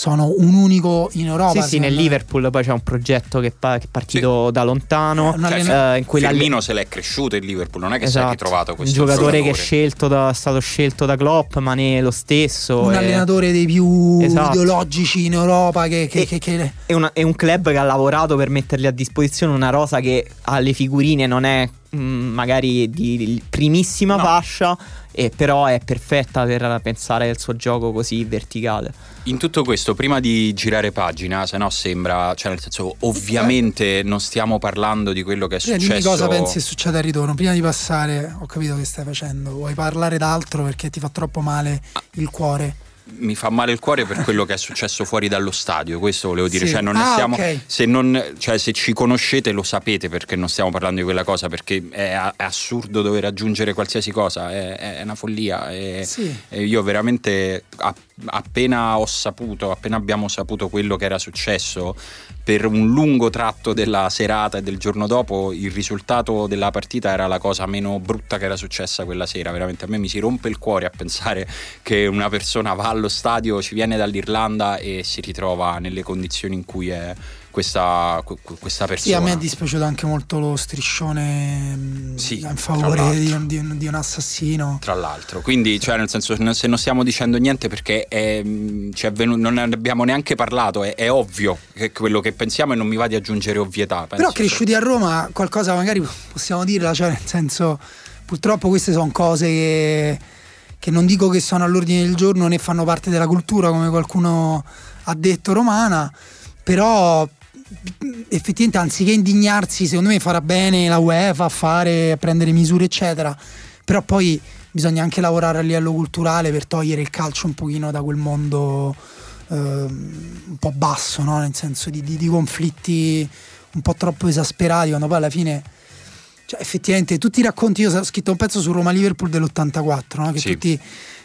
sono un unico in Europa. Sì, sì, nel Liverpool poi c'è un progetto che, pa- che è partito sì. da lontano. Cioè, eh, in cui Firmino se l'è cresciuto il Liverpool, non è che esatto. si è ritrovato questo un giocatore, giocatore. che è, scelto da, è stato scelto da Klopp, ma ne lo stesso. Un è... allenatore dei più esatto. ideologici in Europa. Che, che, e, che, è, una, è un club che ha lavorato per mettergli a disposizione una rosa che ha le figurine, non è Mm, magari di primissima no. fascia, e però è perfetta per pensare al suo gioco così verticale. In tutto questo, prima di girare pagina, se no sembra, cioè nel senso, ovviamente non stiamo parlando di quello che è successo. Dimmi cosa pensi succeda al ritorno. Prima di passare, ho capito che stai facendo. Vuoi parlare d'altro perché ti fa troppo male il cuore? Mi fa male il cuore per quello che è successo fuori dallo stadio, questo volevo dire, sì. cioè, non ah, stiamo, okay. se, non, cioè, se, ci conoscete lo sapete perché non stiamo parlando di quella cosa, perché è, è assurdo dover aggiungere qualsiasi cosa, è, è una follia e, sì. io veramente appena ho saputo, appena abbiamo saputo quello che era successo, per un lungo tratto della serata e del giorno dopo il risultato della partita era la cosa meno brutta che era successa quella sera. Veramente a me mi si rompe il cuore a pensare che una persona va allo stadio, ci viene dall'Irlanda e si ritrova nelle condizioni in cui è questa, questa persona. Sì, a me è dispiaciuto anche molto lo striscione mm, sì, in favore di, di, di, un assassino. Tra l'altro, quindi, cioè, nel senso, se non stiamo dicendo niente perché è, cioè, non ne abbiamo neanche parlato, è, è, ovvio che quello che pensiamo e non mi va di aggiungere ovvietà. Però cresciuti a Roma, qualcosa magari possiamo dirla, cioè, nel senso, purtroppo queste sono cose che, che non dico che sono all'ordine del giorno né fanno parte della cultura, come qualcuno ha detto romana, però effettivamente anziché indignarsi, secondo me farà bene la UEFA a fare, a prendere misure, eccetera. Però poi bisogna anche lavorare a livello culturale per togliere il calcio un pochino da quel mondo eh, un po' basso, no? nel senso di, di, di, conflitti un po' troppo esasperati, quando poi alla fine. Cioè, effettivamente tutti i racconti, io ho scritto un pezzo su Roma Liverpool dell'84, no? che sì. tutti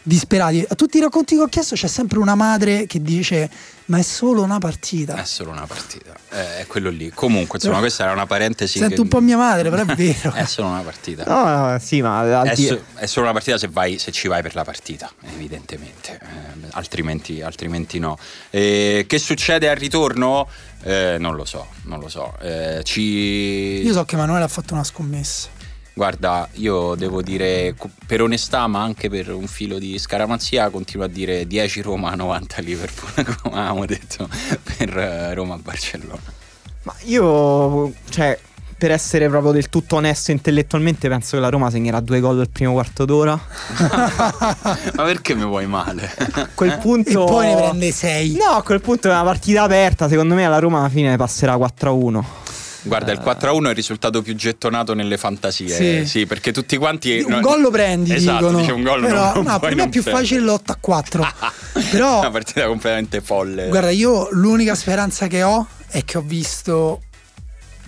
disperati. A tutti i racconti che ho chiesto c'è sempre una madre che dice ma è solo una partita. È solo una partita, è quello lì. Comunque, insomma, questa era una parentesi. Sento che... un po' mia madre, però è vero. è solo una partita. No, no sì, ma è, so- è, solo una partita se, vai, se, ci vai per la partita, evidentemente. Eh, altrimenti, altrimenti, no. Eh, che succede al ritorno? Eh, non lo so, non lo so. Eh, ci... Io so che Emanuele ha fatto una scommessa. Guarda, io devo dire, per onestà, ma anche per un filo di scaramanzia, continuo a dire 10 Roma, 90 Liverpool, come avevamo detto per eh, Roma-Barcellona. Ma io, cioè, per essere proprio del tutto onesto intellettualmente, penso che la Roma segnerà due gol al primo quarto d'ora. ma perché mi vuoi male? A quel punto... E poi ne prende 6. No, a quel punto è una partita aperta, secondo me la Roma alla fine passerà 4-1. Guarda, il 4-1 è il risultato più gettonato nelle fantasie. Sì, sì perché tutti quanti. Un gol lo prendi, esatto, dicono. Dice un gol Però, non, no, per me è più facile l'8-4. Però. Una partita completamente folle. Guarda, io l'unica speranza che ho è che ho visto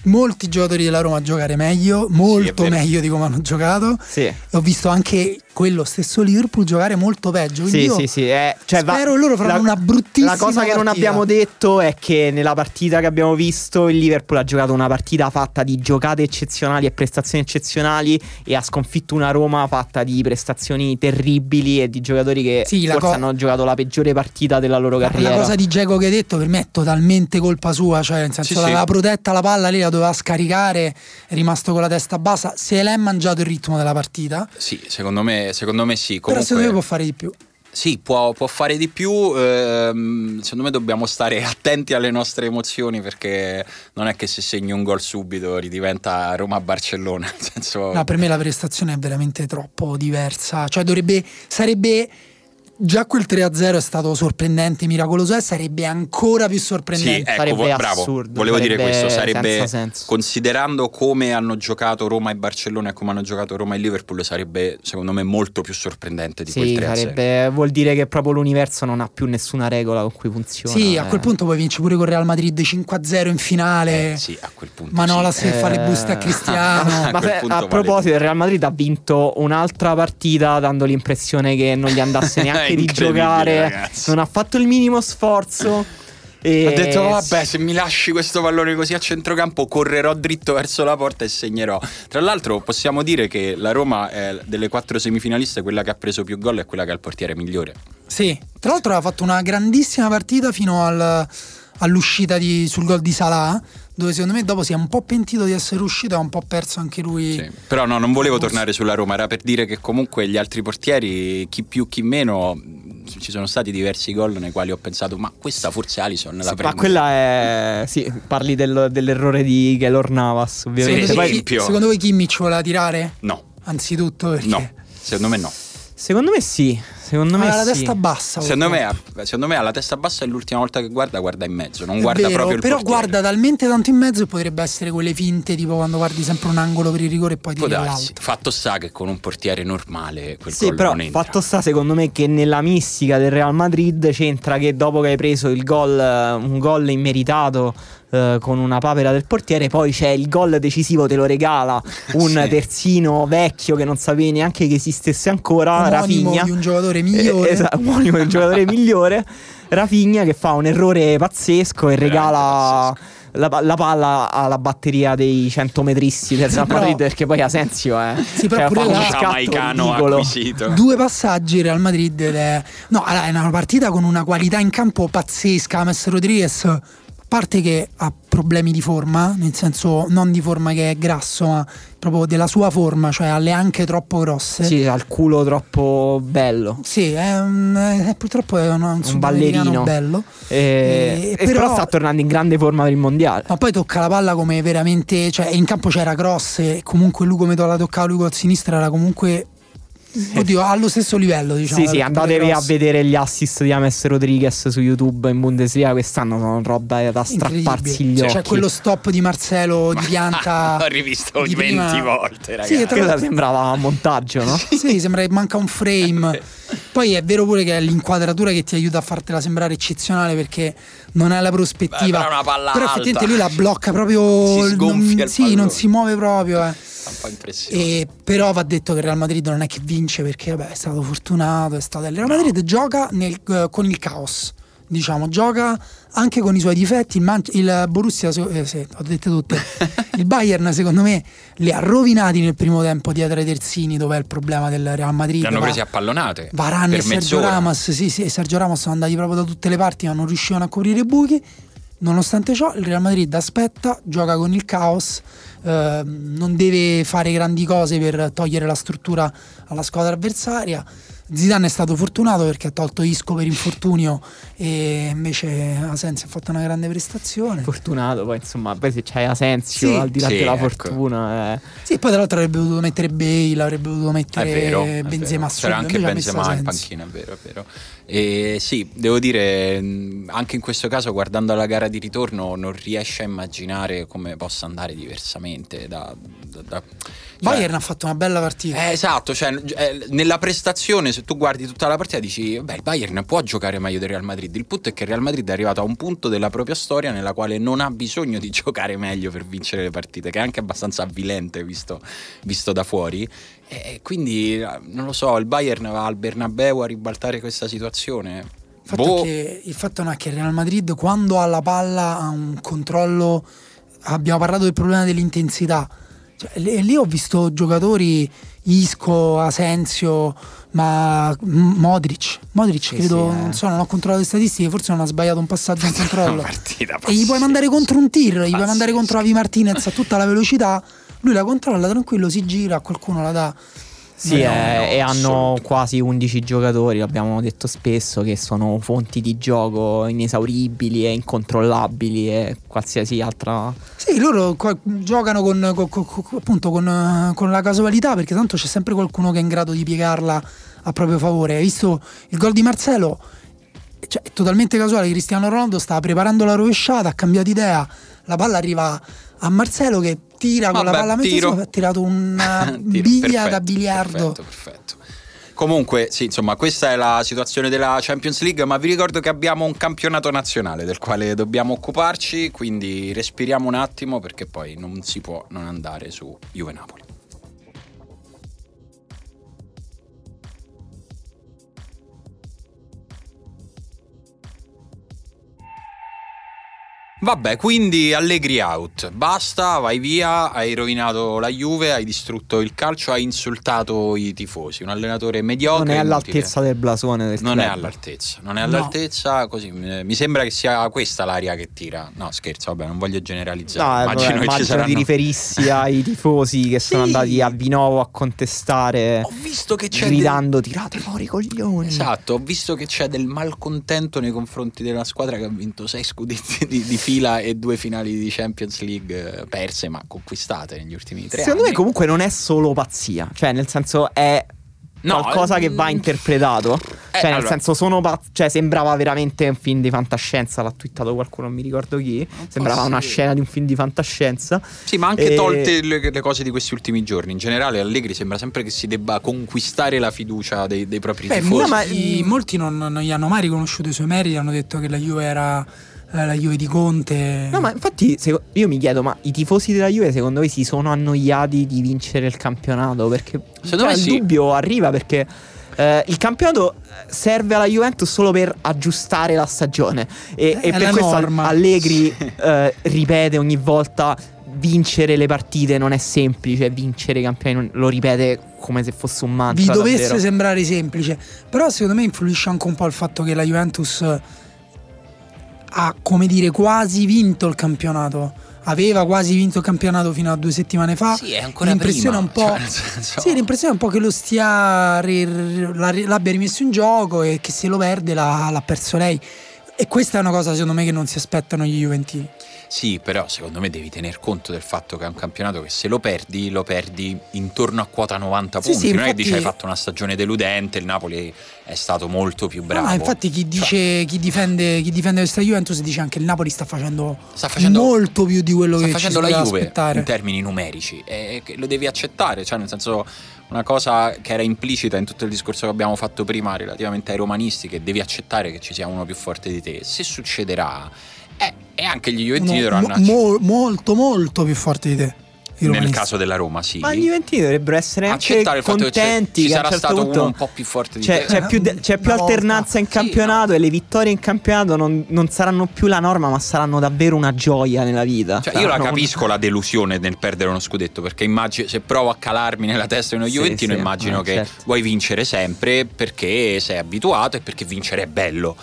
molti giocatori della Roma giocare meglio, molto sì, meglio di come hanno giocato. Sì. Ho visto anche quello stesso Liverpool giocare molto peggio. Sì, sì, sì. Eh, cioè, spero va, loro faranno la, una bruttissima La cosa che partita. non abbiamo detto è che nella partita che abbiamo visto il Liverpool ha giocato una partita fatta di giocate eccezionali e prestazioni eccezionali e ha sconfitto una Roma fatta di prestazioni terribili e di giocatori che sì, forse co- hanno giocato la peggiore partita della loro carriera. La cosa di Geco che hai detto per me è totalmente colpa sua, cioè nel senso sì, l'aveva sì. protetta la palla, lì la doveva scaricare, è rimasto con la testa bassa, se l'è mangiato il ritmo della partita. Sì, secondo me secondo me sì. Comunque, Però secondo me può fare di più. Sì, può, può, fare di più. Ehm, secondo me dobbiamo stare attenti alle nostre emozioni perché non è che se segni un gol subito ridiventa Roma-Barcellona. Senso... No, per me la prestazione è veramente troppo diversa. Cioè, dovrebbe. sarebbe già quel 3-0 è stato sorprendente, miracoloso e sarebbe ancora più sorprendente. Sì, ecco, sarebbe bravo, assurdo, volevo dire questo, sarebbe considerando come hanno giocato Roma e Barcellona e come hanno giocato Roma e Liverpool sarebbe secondo me molto più sorprendente di sì, quel 3-0. Sarebbe, vuol dire che proprio l'universo non ha più nessuna regola con cui funziona. Sì, eh. a quel punto poi vinci pure con Real Madrid 5-0 in finale. Eh, sì, a quel punto. Manola sì. se eh... fa le buste a eh. Cristiano. a, Ma se, a proposito, il Real Madrid ha vinto un'altra partita dando l'impressione che non gli andasse neanche di giocare, ragazzi. non ha fatto il minimo sforzo. E... Ha detto: Vabbè, se mi lasci questo pallone così a centrocampo, correrò dritto verso la porta e segnerò. Tra l'altro, possiamo dire che la Roma è delle quattro semifinaliste, quella che ha preso più gol è quella che ha il portiere migliore. Sì, tra l'altro ha fatto una grandissima partita fino al, all'uscita di, sul gol di Salah dove secondo me dopo si è un po' pentito di essere uscito e ha un po' perso anche lui. Sì. Però no, non volevo tornare sulla Roma, era per dire che comunque gli altri portieri, chi più chi meno, ci sono stati diversi gol nei quali ho pensato ma questa forse Alison la sì, prende. Ma quella è... sì, parli del, dell'errore di Gelor Navas ovviamente. Secondo, Poi... chi, secondo voi Kimmich voleva tirare? No. Anzitutto perché... No, secondo me no. Secondo me sì, secondo me ha la sì. testa bassa. Secondo me, secondo me ha la testa bassa e l'ultima volta che guarda guarda in mezzo, non è guarda vero, proprio il Però portiere. guarda talmente tanto in mezzo che potrebbe essere quelle finte tipo quando guardi sempre un angolo per il rigore e poi tiri l'altro. Fatto sta che con un portiere normale quel sì, gol però non entra. fatto sta secondo me che nella mistica del Real Madrid c'entra che dopo che hai preso il gol un gol immeritato Uh, con una papera del portiere, poi c'è il gol decisivo, te lo regala un sì. terzino vecchio che non sapevi neanche che esistesse ancora, Rafinha. di un giocatore migliore. Eh, esatto, omonimo di un giocatore migliore, Rafinha che fa un errore pazzesco e regala la, la, palla alla batteria dei 100 metristi del Real Madrid perché poi Asensio è sì, però cioè, pure fa jamaicano acquisito due passaggi Real Madrid è... no è una partita con una qualità in campo pazzesca Messi Rodriguez parte che ha problemi di forma, nel senso non di forma che è grasso, ma proprio della sua forma, cioè ha le anche troppo grosse. Sì, ha il culo troppo bello. Sì, è un, è, purtroppo è un, un, un ballerino bello. E, e, però, però, sta tornando in grande forma per il mondiale. Ma poi tocca la palla come veramente, cioè in campo c'era Cross e comunque lui come la toccava lui col sinistro era comunque Oddio, allo stesso livello, diciamo. Sì, sì, andatevi a vedere gli assist di Ames Rodriguez su YouTube in Bundesliga. Quest'anno sono roba da strapparsi gli occhi. C'è quello stop di Marcelo di pianta. L'ho rivisto di 20 prima. volte, ragazzi. Sì, tra sembrava un montaggio, no? sì, sembra che manca un frame. Poi è vero pure che è l'inquadratura che ti aiuta a fartela sembrare eccezionale perché non è la prospettiva. Beh, però, però effettivamente lui la blocca proprio. Si sgonfia non, Sì, non si muove proprio. Eh fa un po' impressione. E, però va detto che il Real Madrid non è che vince perché vabbè, è stato fortunato, è stato... Il Real Madrid no. gioca nel, uh, con il caos. Diciamo, gioca anche con i suoi difetti. Il, Man- il Borussia, eh, sì, ho detto tutte. il Bayern, secondo me, li ha rovinati nel primo tempo dietro ai terzini, dove è il problema del Real Madrid. Li hanno presi a pallonate. Varane e Sergio Ramos, sì, sì, Sergio Ramos sono andati proprio da tutte le parti, ma non riuscivano a coprire i buchi. Nonostante ciò, il Real Madrid aspetta, gioca con il caos, eh, non deve fare grandi cose per togliere la struttura alla squadra avversaria. Zidane è stato fortunato perché ha tolto Isco per infortunio e invece Asensio ha fatto una grande prestazione. Fortunato, poi insomma, poi se c'hai Asensio, sì. al di là sì, della ecco. fortuna. Eh. Sì, poi tra l'altro avrebbe potuto mettere Bale, avrebbe potuto mettere vero, Benzema C'era anche Benzema in panchina, è vero, è vero. E sì, devo dire, anche in questo caso, guardando la gara di ritorno, non riesce a immaginare come possa andare diversamente da, da, da cioè, Bayern ha fatto una bella partita. Eh, esatto, cioè, eh, nella prestazione, se tu guardi tutta la partita, dici: Beh, il Bayern può giocare meglio del Real Madrid. Il punto è che il Real Madrid è arrivato a un punto della propria storia nella quale non ha bisogno di giocare meglio per vincere le partite, che è anche abbastanza avvilente visto, visto da fuori. E quindi, non lo so, il Bayern va al Bernabeu a ribaltare questa situazione. Il fatto, boh. che, il fatto è che il Real Madrid, quando ha la palla, ha un controllo. Abbiamo parlato del problema dell'intensità cioè, lì ho visto giocatori Isco, Asensio, ma Modric. Modric, credo, sì, eh. non so, non ho controllato le statistiche, forse non ha sbagliato un passaggio in controllo. e gli puoi mandare contro un tir, gli puoi mandare contro Avi Martinez a tutta la velocità. Lui la controlla tranquillo, si gira, qualcuno la dà. Sì, no, eh, e hanno quasi 11 giocatori, l'abbiamo detto spesso, che sono fonti di gioco inesauribili e incontrollabili e qualsiasi altra... Sì, loro qua, giocano con, con, con, appunto con, con la casualità perché tanto c'è sempre qualcuno che è in grado di piegarla a proprio favore. Hai visto il gol di Marcelo? Cioè, è totalmente casuale. Cristiano Ronaldo stava preparando la rovesciata, ha cambiato idea, la palla arriva a Marcelo che tira con la palla a mezzo ha tirato una biglia da biliardo. Perfetto, perfetto. Comunque, sì, insomma, questa è la situazione della Champions League, ma vi ricordo che abbiamo un campionato nazionale del quale dobbiamo occuparci, quindi respiriamo un attimo perché poi non si può non andare su Juve Napoli. Vabbè, quindi Allegri out. Basta, vai via, hai rovinato la Juve, hai distrutto il calcio, hai insultato i tifosi. Un allenatore mediocre. Non è all'altezza del blasone del Non club. è all'altezza, non è all'altezza, no. così mi sembra che sia questa l'aria che tira. No, scherzo, vabbè, non voglio generalizzare. No, immagino, vabbè, immagino saranno... di riferissi ai tifosi che sono sì. andati a Vinovo a contestare. Ho visto che c'è gridando del... tirate fuori i coglioni. Esatto, ho visto che c'è del malcontento nei confronti della squadra che ha vinto sei scudetti di, di fila e due finali di Champions League eh, perse ma conquistate negli ultimi tre Secondo anni. me comunque non è solo pazzia, cioè nel senso è No, qualcosa che va mm, interpretato. Eh, cioè, nel allora. senso, sono pazz- cioè, sembrava veramente un film di fantascienza. L'ha twittato qualcuno, non mi ricordo chi. Sembrava una scena di un film di fantascienza. Sì, ma anche e... tolte le, le, cose di questi ultimi giorni. In generale, Allegri sembra sempre che si debba conquistare la fiducia dei, dei propri Beh, tifosi. No, ma i, molti non, non gli hanno mai riconosciuto i suoi meriti. Hanno detto che la Juve era eh, la Juve di Conte. No, ma infatti io mi chiedo, ma i tifosi della Juve secondo voi si sono annoiati di vincere il campionato? Perché cioè, il sì. dubbio arriva perché eh, il campionato serve alla Juventus solo per aggiustare la stagione e, e per questo norma. Allegri sì. eh, ripete ogni volta vincere le partite non è semplice, vincere i campioni lo ripete come se fosse un mantra. Vi dovesse davvero. sembrare semplice, però secondo me influisce anche un po' il fatto che la Juventus ha come dire quasi vinto il campionato aveva quasi vinto il campionato fino a due settimane fa. Sì, è ancora l'impressione prima. Un po', cioè, senso... Sì, l'impressione è un po' che lo stia l'abbia rimesso in gioco e che se lo perde l'ha, l'ha perso lei. E questa è una cosa secondo me che non si aspettano gli Juventini. Sì, però secondo me devi tener conto del fatto che è un campionato che se lo perdi, lo perdi intorno a quota 90 punti. Sì, sì, non infatti... è che dici hai fatto una stagione deludente, il Napoli è stato molto più bravo. No, infatti chi, cioè dice, cioè... chi, difende, chi difende questa Juventus dice anche che il Napoli sta facendo, sta facendo molto più di quello sta che facendo la Juve aspettare. in termini numerici e lo devi accettare, cioè nel senso una cosa che era implicita in tutto il discorso che abbiamo fatto prima relativamente ai romanisti che devi accettare che ci sia uno più forte di te. Se succederà eh, e anche gli Juventini dovranno mo, molto molto più forti di te. Nel caso della Roma, sì. Ma gli Juventini dovrebbero essere anche contenti. Che ci sarà certo stato punto uno un po' più forte di c'è, te. C'è più, de- c'è più alternanza in campionato sì, no. e le vittorie in campionato non, non, saranno più la norma, ma saranno davvero una gioia nella vita. Cioè, io la capisco la delusione nel perdere uno scudetto, perché immagino, se provo a calarmi nella testa di uno sì, Juventino, sì, immagino eh, che certo. vuoi vincere sempre perché sei abituato e perché vincere è bello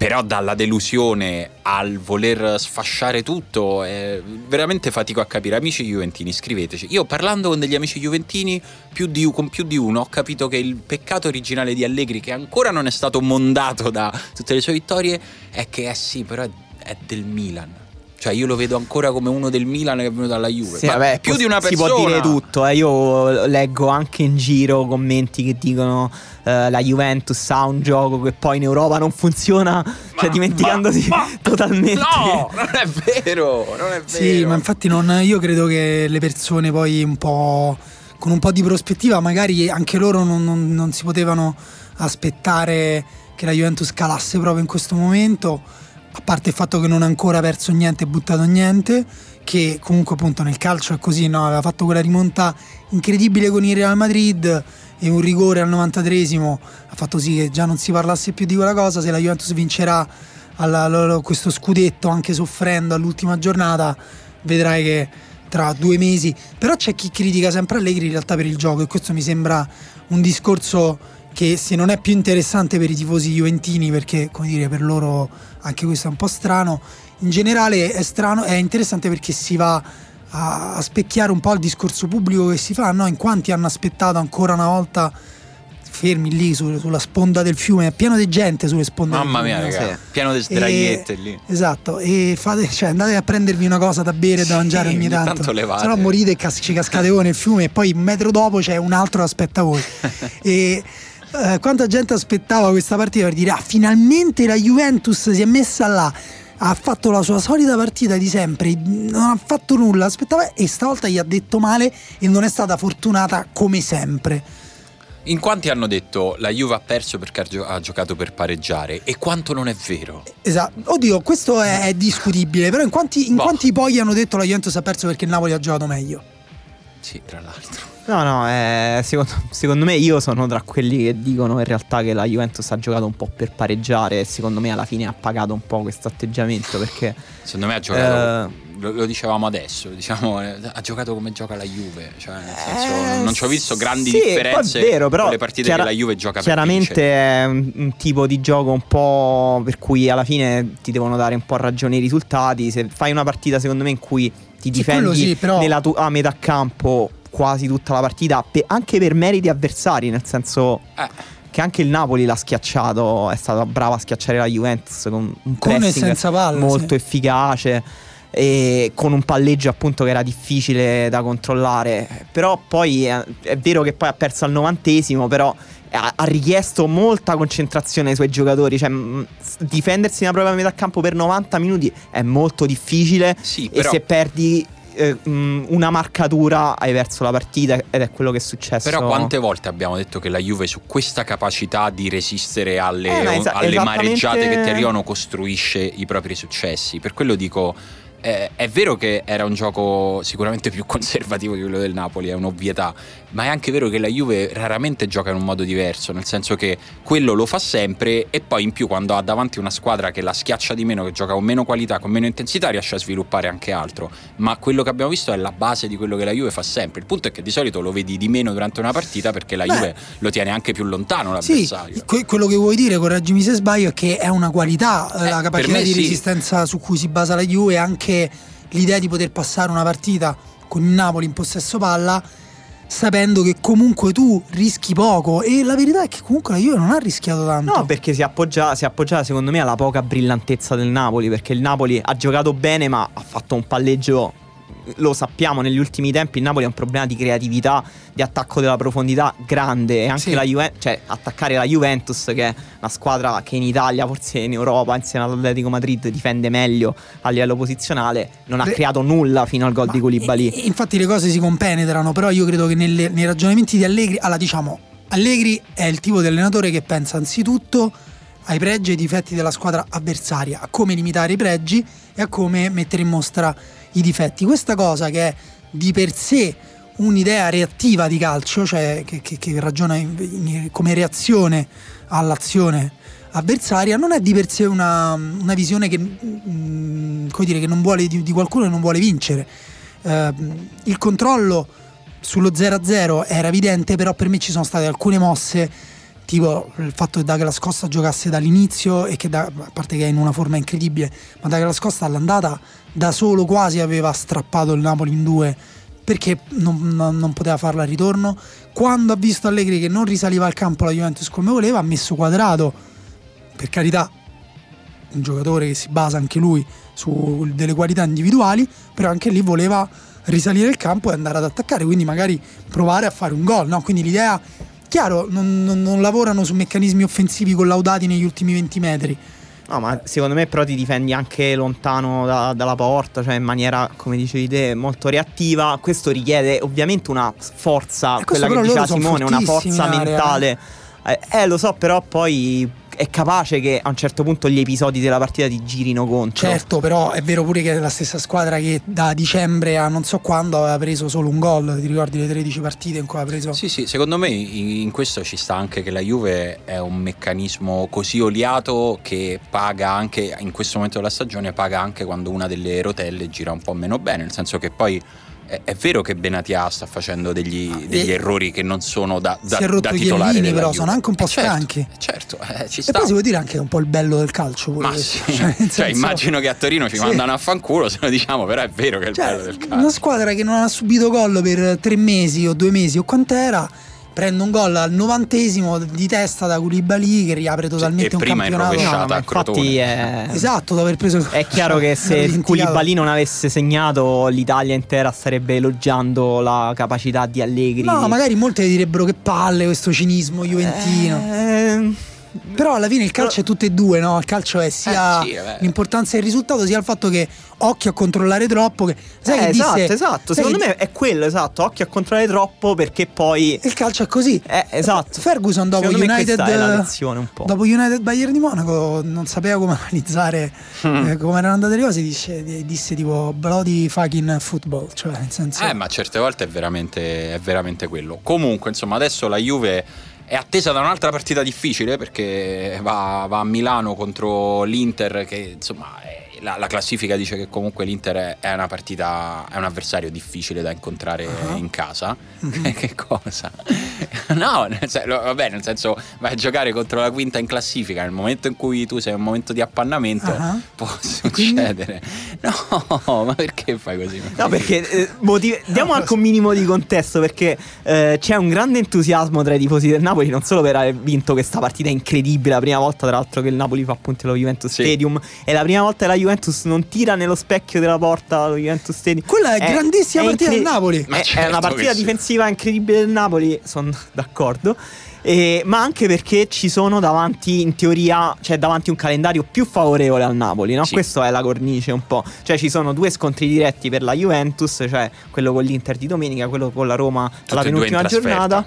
però dalla delusione al voler sfasciare tutto eh, veramente fatico a capire. Amici juventini scriveteci. Io parlando con degli amici juventini più di, con più di uno ho capito che il peccato originale di Allegri che ancora non è stato mondato da tutte le sue vittorie è che eh sì però è, è del Milan cioè, io lo vedo ancora come uno del Milan che è venuto dalla Juve. Sì, vabbè, più di una persona. Si può dire tutto. Eh. Io leggo anche in giro commenti che dicono eh, la Juventus ha un gioco che poi in Europa non funziona, cioè, ma, cioè dimenticandosi ma, ma, totalmente. No, non è vero. Non è vero. Sì, ma infatti non, io credo che le persone poi un po'. Con un po' di prospettiva, magari anche loro non, non, non si potevano aspettare che la Juventus calasse proprio in questo momento a parte il fatto che non ha ancora perso niente e buttato niente, che comunque appunto nel calcio è così, no? aveva fatto quella rimonta incredibile con il Real Madrid e un rigore al 93esimo ha fatto sì che già non si parlasse più di quella cosa, se la Juventus vincerà alla, alla, questo scudetto anche soffrendo all'ultima giornata, vedrai che tra due mesi, però c'è chi critica sempre Allegri in realtà per il gioco e questo mi sembra un discorso che se non è più interessante per i tifosi juventini perché come dire per loro anche questo è un po' strano in generale è strano è interessante perché si va a, a specchiare un po' il discorso pubblico che si fa, no? in quanti hanno aspettato ancora una volta fermi lì su, sulla sponda del fiume, è pieno di gente sulle sponde Mamma del fiume. Mamma mia, raga, sì. pieno di sdraiette lì. Esatto, e fate, cioè, andate a prendervi una cosa da bere e da mangiare ogni tanto. tanto levate. Se no morite e cas- ci cascate voi nel fiume e poi un metro dopo c'è un altro che aspetta voi. e eh, quanta gente aspettava questa partita per dire ah, finalmente la Juventus si è messa là ha fatto la sua solita partita di sempre, non ha fatto nulla, aspettava e stavolta gli ha detto male e non è stata fortunata come sempre. In quanti hanno detto la Juve ha perso perché ha giocato per pareggiare e quanto non è vero? Esatto, oddio, questo è, è discutibile, però in quanti, in boh. quanti poi hanno detto la Juventus ha perso perché il Napoli ha giocato meglio? Sì, tra l'altro. No, no, eh, secondo, secondo, me io sono tra quelli che dicono in realtà che la Juventus ha giocato un po' per pareggiare e secondo me alla fine ha pagato un po' questo atteggiamento perché... Secondo me ha giocato... Eh, lo, lo, dicevamo adesso, diciamo, ha giocato come gioca la Juve, cioè nel senso, eh, non ci ho visto grandi sì, differenze vero, però con le partite chiara- che la Juve gioca Chiaramente è un, un, tipo di gioco un po' per cui alla fine ti devono dare un po' ragione i risultati, se fai una partita secondo me in cui ti difendi sì, però... nella tua metà campo quasi tutta la partita, pe- anche per meriti avversari, nel senso... Eh che anche il Napoli l'ha schiacciato, è stata brava a schiacciare la Juventus con un con pressing palle, molto sì. efficace e con un palleggio appunto che era difficile da controllare. Però poi è, è vero che poi ha perso al novantesimo, però ha, ha richiesto molta concentrazione ai suoi giocatori. Cioè, mh, difendersi nella propria metà campo per 90 minuti è molto difficile. Sì, però... E se perdi eh, una marcatura hai perso la partita ed è quello che è successo. Però quante volte abbiamo detto che la Juve su questa capacità di resistere alle, eh, esa- alle mareggiate che ti arrivano costruisce i propri successi? Per quello dico eh, è vero che era un gioco sicuramente più conservativo di quello del Napoli, è un'ovvietà, ma è anche vero che la Juve raramente gioca in un modo diverso, nel senso che quello lo fa sempre e poi in più quando ha davanti una squadra che la schiaccia di meno, che gioca con meno qualità, con meno intensità, riesce a sviluppare anche altro. Ma quello che abbiamo visto è la base di quello che la Juve fa sempre. Il punto è che di solito lo vedi di meno durante una partita perché la Beh, Juve lo tiene anche più lontano l'avversario. Sì, que- quello che vuoi dire, correggimi se sbaglio, è che è una qualità eh, la capacità di sì. resistenza su cui si basa la Juve, anche l'idea di poter passare una partita con il Napoli in possesso palla sapendo che comunque tu rischi poco e la verità è che comunque la Juve non ha rischiato tanto. No, perché si appoggia, si appoggiava secondo me alla poca brillantezza del Napoli, perché il Napoli ha giocato bene ma ha fatto un palleggio lo sappiamo negli ultimi tempi il Napoli ha un problema di creatività, di attacco della profondità grande e anche sì. la Juventus, cioè attaccare la Juventus che è una squadra che in Italia, forse in Europa, insieme all'Atletico Madrid difende meglio a livello posizionale, non ha Beh, creato nulla fino al gol di Koulibaly. Infatti le cose si compenetrano, però io credo che nelle, nei ragionamenti di Allegri, allora diciamo, Allegri è il tipo di allenatore che pensa anzitutto ai pregi e ai difetti della squadra avversaria, a come limitare i pregi e a come mettere in mostra i difetti. Questa cosa che è di per sé un'idea reattiva di calcio, cioè che, che, che ragiona in, in, come reazione all'azione avversaria, non è di per sé una, una visione che, mh, mm, dire, che non vuole, di, di, qualcuno che non vuole vincere. Uh, il controllo sullo 0-0 era evidente, però per me ci sono state alcune mosse tipo il fatto che Douglas Costa giocasse dall'inizio e che da, a parte che è in una forma incredibile ma Douglas Costa all'andata da solo quasi aveva strappato il Napoli in due perché non, non, poteva farla al ritorno quando ha visto Allegri che non risaliva al campo la Juventus come voleva ha messo quadrato per carità un giocatore che si basa anche lui su delle qualità individuali però anche lì voleva risalire il campo e andare ad attaccare quindi magari provare a fare un gol no? quindi l'idea Chiaro, non, non, non lavorano su meccanismi offensivi collaudati negli ultimi 20 metri. No, ma secondo me però ti difendi anche lontano da, dalla porta, cioè in maniera, come dicevi te, molto reattiva. Questo richiede ovviamente una forza, eh, quella che diceva Simone, una forza mentale. Eh, eh, lo so, però poi è capace che a un certo punto gli episodi della partita ti girino contro. Certo, però è vero pure che è la stessa squadra che da dicembre a non so quando aveva preso solo un gol, ti ricordi le 13 partite in cui ha preso? Sì, sì, secondo me in questo ci sta anche che la Juve è un meccanismo così oliato che paga anche in questo momento della stagione, paga anche quando una delle rotelle gira un po' meno bene, nel senso che poi è, è, vero che Benatia sta facendo degli, ah, degli errori che non sono da, da, si è rotto da titolare Chiellini, però sono anche un po' eh certo, stanchi certo, eh, ci sta. e poi si può dire anche un po' il bello del calcio ma sì. cioè, cioè senso... immagino che a Torino ci sì. mandano a fanculo se lo diciamo però è vero che è il cioè, bello del calcio una squadra che non ha subito gol per tre mesi o due mesi o quant'era prende un gol al novantesimo di testa da Koulibaly che riapre totalmente cioè, un campionato. no, ma infatti è... esatto dopo aver preso è chiaro che se Koulibaly non avesse segnato l'Italia intera starebbe elogiando la capacità di Allegri. No magari molti direbbero che palle questo cinismo juventino. Eh però alla fine il calcio Però... è tutte e due, no? Il calcio è sia eh, sì, l'importanza del risultato, sia il fatto che occhio a controllare troppo. Che, sai eh, che esatto, disse, esatto. Secondo me è quello, esatto. Occhio a controllare troppo perché poi. Il calcio è così. Eh, esatto. Ferguson dopo United. Dopo United Bayern di Monaco non sapeva come analizzare mm. eh, come erano andate le cose. Disse, disse tipo bloody fucking football. Cioè, nel senso. Eh, ma certe volte è veramente, è veramente quello. Comunque, insomma, adesso la Juve è attesa da un'altra partita difficile perché va, va a Milano contro l'Inter che insomma è la, la, classifica dice che comunque l'Inter è una partita, è un avversario difficile da incontrare uh-huh. in casa. Uh-huh. che cosa? no, nel senso, vabbè, nel senso vai a giocare contro la quinta in classifica nel momento in cui tu sei in un momento di appannamento uh-huh. può succedere. No, ma perché fai così? No, perché eh, motiv- diamo anche un minimo di contesto perché eh, c'è un grande entusiasmo tra i tifosi del Napoli non solo per aver vinto questa partita incredibile, la prima volta tra l'altro che il Napoli fa appunto lo Juventus sì. Stadium, è la prima volta che la Juventus Juventus non tira nello specchio della porta lo Juventus Stadium. Quella è, è grandissima è partita incre- del Napoli. È, certo è, una partita difensiva incredibile del Napoli, sono d'accordo. Eh, ma anche perché ci sono davanti, in teoria, cioè davanti un calendario più favorevole al Napoli, no? Sì. Questa è la cornice un po'. Cioè ci sono due scontri diretti per la Juventus, cioè quello con l'Inter di domenica, quello con la Roma alla penultima giornata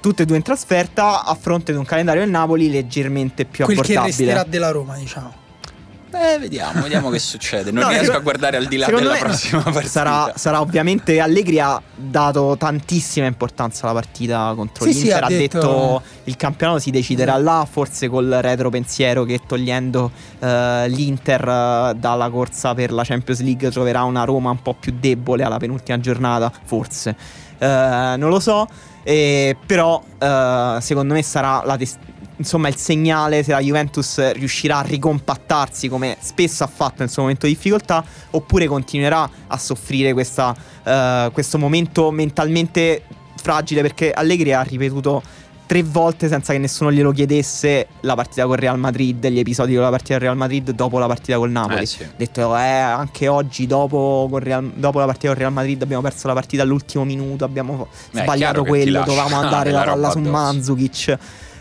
tutte e due in trasferta a fronte di un calendario del Napoli leggermente più Quel abbordabile. Quel che resterà della Roma, diciamo. Beh, vediamo, vediamo che succede. Non no, riesco a guardare al di là della prossima partita. Sarà, sarà, ovviamente Allegri ha dato tantissima importanza alla partita contro sì, l'Inter. Sì, ha, ha detto... detto il campionato si deciderà là, forse col retro pensiero che togliendo uh, l'Inter uh, dalla corsa per la Champions League troverà una Roma un po' più debole alla penultima giornata, forse. Uh, non lo so. Eh, però secondo me sarà la, tes- insomma il segnale se la Juventus riuscirà a ricompattarsi come spesso ha fatto nel suo momento di difficoltà oppure continuerà a soffrire questa, uh, questo momento mentalmente fragile perché Allegri ha ripetuto tre volte senza che nessuno glielo chiedesse la partita con Real Madrid, gli episodi con la partita con Real Madrid dopo la partita col Napoli. Eh, sì. Detto, eh, anche oggi dopo, Real, dopo, la partita con Real Madrid abbiamo perso la partita all'ultimo minuto, abbiamo eh, sbagliato quello, dovevamo andare la palla su Manzukic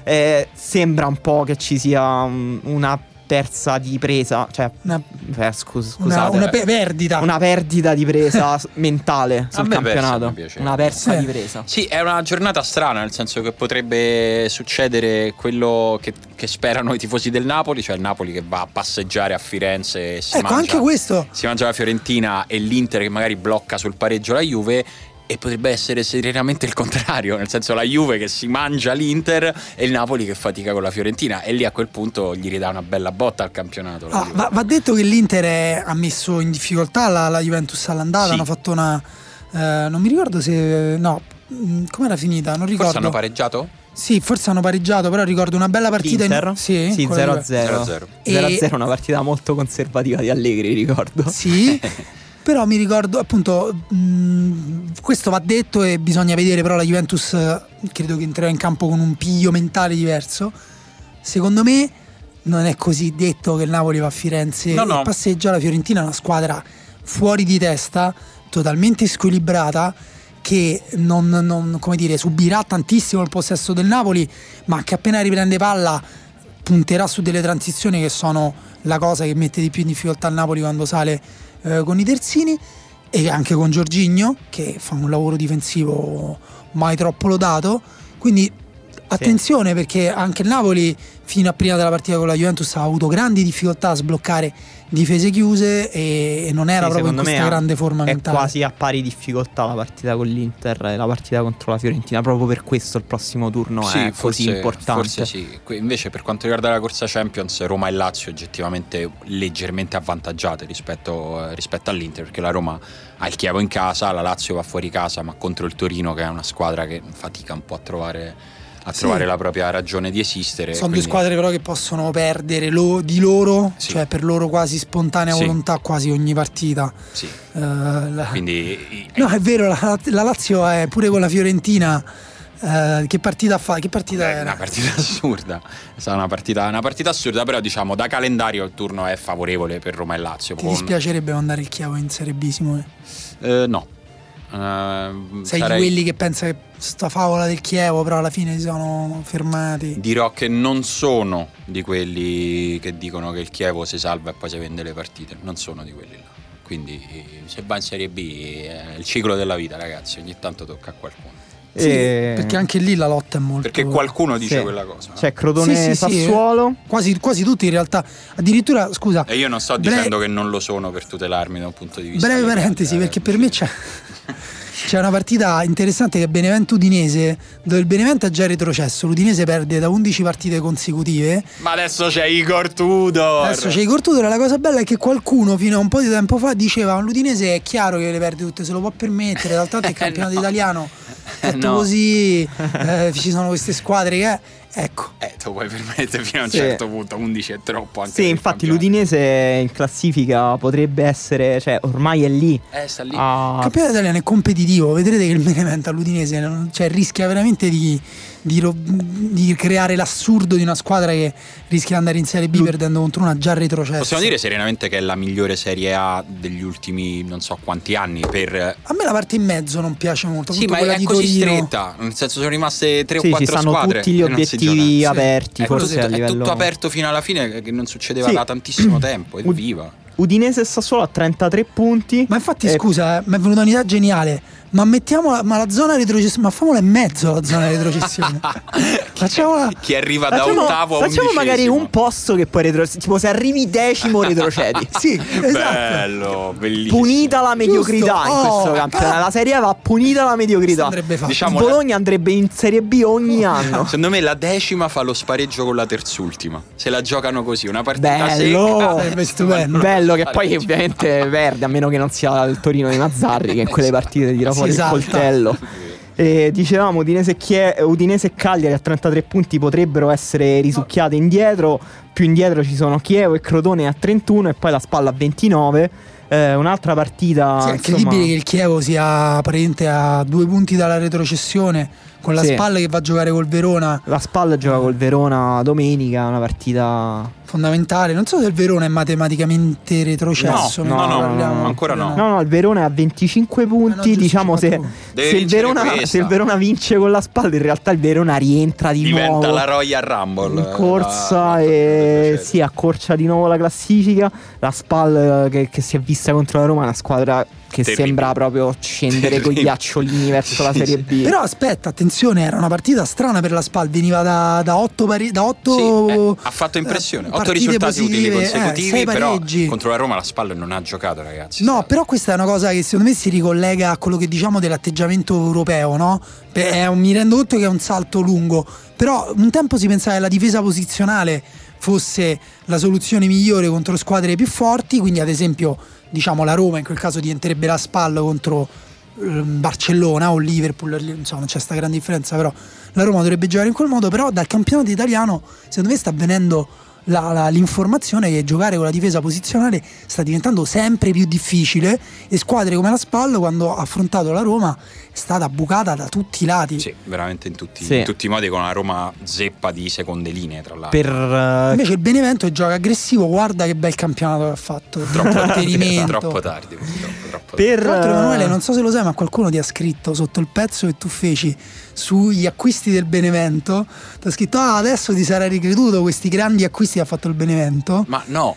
eh, sembra un po' che ci sia um, una persa di presa, cioè una, eh, scus- scusate, una, una pe- perdita. Una perdita di presa mentale sul campionato. Persa, una persa sì. di presa. Sì, è una giornata strana, nel senso che potrebbe succedere quello che, che, sperano i tifosi del Napoli, cioè il Napoli che va a passeggiare a Firenze e si ecco, mangia, anche questo. Si mangia la Fiorentina e l'Inter che magari blocca sul pareggio la Juve e potrebbe essere serenamente il contrario, nel senso la Juve che si mangia l'Inter e il Napoli che fatica con la Fiorentina e lì a quel punto gli ridà una bella botta al campionato. Ah, va, va, detto che l'Inter è, ha messo in difficoltà la, la Juventus all'andata, sì. hanno fatto una... Eh, non mi ricordo se... no, mm, com'era finita? Non ricordo. Forse hanno pareggiato? Sì, forse hanno pareggiato, però ricordo una bella partita Inter? In... Sì, sì 0-0. 0-0. 0-0 una partita molto conservativa di Allegri, ricordo. Sì. Però mi ricordo appunto, mh, questo va detto e bisogna vedere, però la Juventus credo che entrerà in campo con un piglio mentale diverso. Secondo me non è così detto che il Napoli va a Firenze no, no. passeggia, la Fiorentina è una squadra fuori di testa, totalmente squilibrata che non, non dire, subirà tantissimo il possesso del Napoli, ma che appena riprende palla punterà su delle transizioni che sono la cosa che mette di più in difficoltà il Napoli quando sale eh, con i terzini e anche con Giorgigno che fa un lavoro difensivo mai troppo lodato. Quindi Attenzione sì. perché anche il Napoli fino a prima della partita con la Juventus ha avuto grandi difficoltà a sbloccare difese chiuse e non era sì, proprio in questa grande forma è mentale. È quasi a pari difficoltà la partita con l'Inter e la partita contro la Fiorentina, proprio per questo il prossimo turno sì, è forse, così importante. Forse sì. Invece per quanto riguarda la corsa Champions, Roma e Lazio oggettivamente leggermente avvantaggiate rispetto, rispetto all'Inter, perché la Roma ha il Chievo in casa, la Lazio va fuori casa, ma contro il Torino che è una squadra che fatica un po' a trovare a sì. trovare la propria ragione di esistere. Sono quindi... due squadre però che possono perdere lo, di loro, sì. cioè per loro quasi spontanea sì. volontà quasi ogni partita. Sì. Uh, la... Quindi... No, è vero, la, la, Lazio è pure con la Fiorentina. Uh, che partita fa? Che partita era? Una partita assurda. È stata una partita, una partita, assurda, però diciamo da calendario il turno è favorevole per Roma e Lazio. Ti con... dispiacerebbe mandare il Chiavo in Serie B, Simone? Uh, no, Uh, Sei sarei... di quelli che pensa che sta favola del Chievo, però alla fine si sono fermati. Dirò che non sono di quelli che dicono che il Chievo si salva e poi si vende le partite. Non sono di quelli là. Quindi se va in Serie B è il ciclo della vita, ragazzi. Ogni tanto tocca a qualcuno. Sì, e... perché anche lì la lotta è molto. Perché qualcuno dice sì. quella cosa. C'è Crotone sì, sì, Sassuolo. Quasi, quasi, tutti in realtà. Addirittura, scusa. E io non sto bre... dicendo che non lo sono per tutelarmi da un punto di vista. Breve parentesi, eh, perché per me c'è. C'è una partita interessante che è Benevento Udinese, dove il Benevento ha già retrocesso. L'Udinese perde da 11 partite consecutive. Ma adesso c'è Igor Tudor. Adesso c'è Igor Tudor. La cosa bella è che qualcuno fino a un po' di tempo fa diceva: L'Udinese è chiaro che le perde tutte, se lo può permettere. D'altro è il campionato no. italiano fatto no. così. Eh, ci sono queste squadre che Ecco. Eh, te lo puoi permettere fino a un sì. certo punto, 11 è troppo anche Sì, infatti l'Udinese in classifica potrebbe essere, cioè ormai è lì. Eh, sta lì. Ah. Il campionato italiano è competitivo, vedrete che il Benevento all'Udinese cioè, rischia veramente di di, di, creare l'assurdo di una squadra che rischia di andare in Serie B perdendo contro una già retrocessa. Possiamo dire serenamente che è la migliore Serie A degli ultimi non so quanti anni per... A me la parte in mezzo non piace molto. Sì, ma è così Torino. stretta, nel senso sono rimaste tre sì, o quattro squadre. tutti gli obiettivi aperti, sì. forse è, livello... è tutto aperto fino alla fine che non succedeva sì. da tantissimo tempo, evviva. Udinese e Sassuolo a 33 punti. Ma infatti, e... scusa, eh, mi è venuta un'idea geniale ma mettiamo la, ma la zona retrocessione, ma famola in mezzo la zona retrocessione. facciamola, chi arriva da facciamo, ottavo a Facciamo magari un posto che poi retrocedi, tipo se arrivi decimo retrocedi. sì, esatto. Bello, bellissimo. Punita la mediocrità Giusto. in questo oh, campionato. La Serie A va punita la mediocrità. Diciamo Bologna la... andrebbe in Serie B ogni oh. anno. Secondo me la decima fa lo spareggio con la terzultima. Se la giocano così, una partita Bello. Bello che poi ovviamente perde, a meno che non sia il Torino di Mazzarri che in quelle partite tira fuori esatto. il coltello. E dicevamo Udinese, Chie- Udinese e Cagliari a 33 punti potrebbero essere risucchiate indietro, più indietro ci sono Chievo e Crotone a 31 e poi la spalla a 29. Eh, un'altra partita. Sì, è incredibile che il Chievo sia praticamente a due punti dalla retrocessione con la sì. Spalla che va a giocare col Verona. La Spalla gioca col Verona domenica, una partita fondamentale. Non so se il Verona è matematicamente retrocesso. No, no, no, no ancora no. No, no, il Verona è a 25 punti. No, diciamo se, se, il Verona, se, il Verona, vince con la Spalla, in realtà il Verona rientra di Diventa nuovo. Diventa la Royal Rumble. In corsa la, e si accorcia di nuovo la classifica. La Spalla che, che si è vista contro la Roma è una squadra che Terribile. sembra proprio scendere con gli acciolini verso la Serie B. Però aspetta, attenzione, era una partita strana per la SPAL, veniva da, da 8 pari, da 8 sì, eh, ha fatto impressione, 8 risultati positive, utili eh, consecutivi, eh, però contro la Roma la SPAL non ha giocato, ragazzi. No, però questa è una cosa che secondo me si ricollega a quello che diciamo dell'atteggiamento europeo, no? Un, mi rendo conto che è un salto lungo, però un tempo si pensava che la difesa posizionale fosse la soluzione migliore contro squadre più forti, quindi ad esempio diciamo la Roma in quel caso diventerebbe la spalla contro ehm, Barcellona o Liverpool, insomma non c'è questa grande differenza, però la Roma dovrebbe giocare in quel modo, però dal campionato italiano secondo me sta avvenendo la, la, l'informazione che giocare con la difesa posizionale sta diventando sempre più difficile e squadre come la Spal quando ha affrontato la Roma stata bucata da tutti i lati. Sì, veramente in tutti, sì. in tutti i modi con una Roma zeppa di seconde linee tra l'altro. Per, uh... Invece il Benevento gioca aggressivo, guarda che bel campionato che ha fatto. Troppo tardi, troppo tardi. Troppo per, Tra l'altro Emanuele, non so se lo sai, ma qualcuno ti ha scritto sotto il pezzo che tu feci sugli acquisti del Benevento. Ti ha scritto, ah, adesso ti sarai ricreduto questi grandi acquisti che ha fatto il Benevento. Ma no.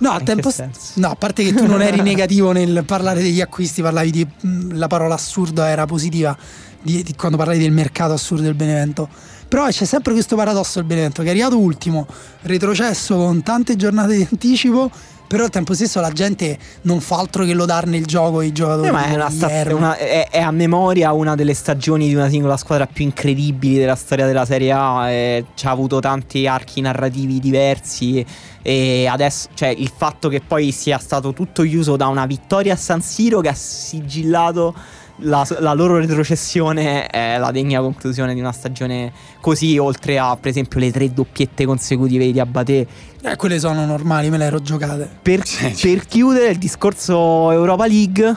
No, a tempo no, a parte che tu non eri negativo nel parlare degli acquisti, parlavi di la parola assurda era positiva di, di, quando parlavi del mercato assurdo del Benevento. Però c'è sempre questo paradosso del Benevento che è arrivato ultimo, retrocesso con tante giornate di anticipo però al tempo stesso la gente non fa altro che lodarne il gioco i giocatori. Eh, ma è, sta- una, è, è, a memoria una delle stagioni di una singola squadra più incredibili della storia della Serie A. E ci ha avuto tanti archi narrativi diversi. E adesso, cioè, il fatto che poi sia stato tutto chiuso da una vittoria a San Siro che ha sigillato la, la, loro retrocessione è la degna conclusione di una stagione così, oltre a per esempio le tre doppiette consecutive di Abate. Eh, quelle sono normali, me le ero giocate. Per, per chiudere il discorso Europa League,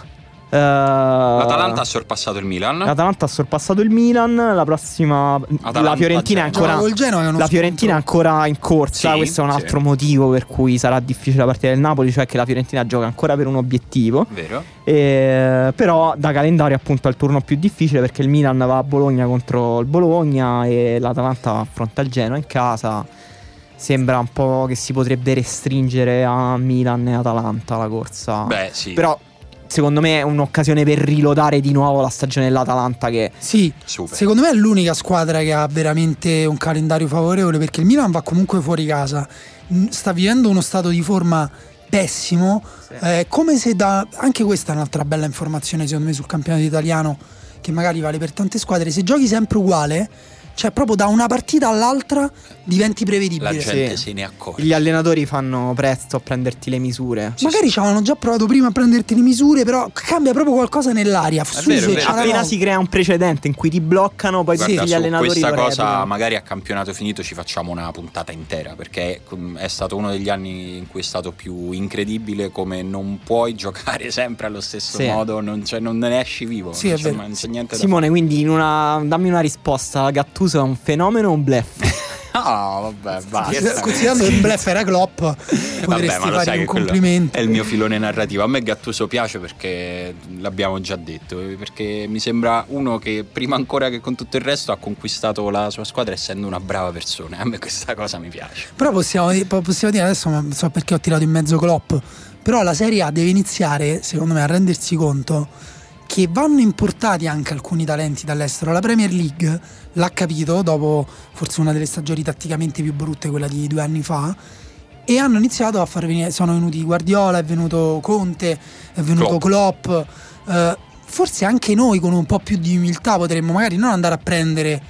L'Atalanta ha sorpassato il Milan. L'Atalanta ha sorpassato il Milan. La prossima. Atalanta la Fiorentina è ancora. la Fiorentina è ancora in corsa. Sì, Questo è un altro sì. motivo per cui sarà difficile la partita del Napoli. Cioè che la Fiorentina gioca ancora per un obiettivo. Vero. E, però da calendario appunto è il turno più difficile perché il Milan va a Bologna contro il Bologna e l'Atalanta affronta il Genoa in casa. Sembra un po' che si potrebbe restringere a Milan e Atalanta la corsa. Beh, sì. Però secondo me è un'occasione per rilodare di nuovo la stagione dell'Atalanta che sì, Super. secondo me è l'unica squadra che ha veramente un calendario favorevole perché il Milan va comunque fuori casa sta vivendo uno stato di forma pessimo sì. eh, come se da anche questa è un'altra bella informazione secondo me sul campionato italiano che magari vale per tante squadre se giochi sempre uguale cioè, proprio da una partita all'altra diventi prevedibile. La gente sì. se ne accorge. Gli allenatori fanno presto a prenderti le misure. Sì, Magari sì. ci avevano già provato prima a prenderti le misure, però cambia proprio qualcosa nell'aria. Vero, vero. Appena si crea un precedente in cui ti bloccano, poi Guarda, gli allenatori. Questa cosa, magari a campionato finito, ci facciamo una puntata intera. Perché è stato uno degli anni in cui è stato più incredibile come non puoi giocare sempre allo stesso modo, non, cioè, non ne esci vivo. Sì, non è vero. niente Simone, quindi una, dammi una risposta. Gattuso è un fenomeno o un blef? No, vabbè, basta. Considerando che il blef era Klopp, potresti vabbè, fare un complimento. È il mio filone narrativo. A me Gattuso piace perché l'abbiamo già detto. Perché mi sembra uno che prima ancora che con tutto il resto ha conquistato la sua squadra essendo una brava persona. A me questa cosa mi piace. Però possiamo, possiamo dire adesso, non so perché ho tirato in mezzo Klopp. Però la Serie A deve iniziare, secondo me, a rendersi conto che vanno importati anche alcuni talenti dall'estero. La Premier League l'ha capito dopo forse una delle stagioni tatticamente più brutte, quella di due anni fa. E hanno iniziato a far venire. Sono venuti Guardiola, è venuto Conte, è venuto Klopp. Klopp. Eh, forse anche noi con un po' più di umiltà potremmo magari non andare a prendere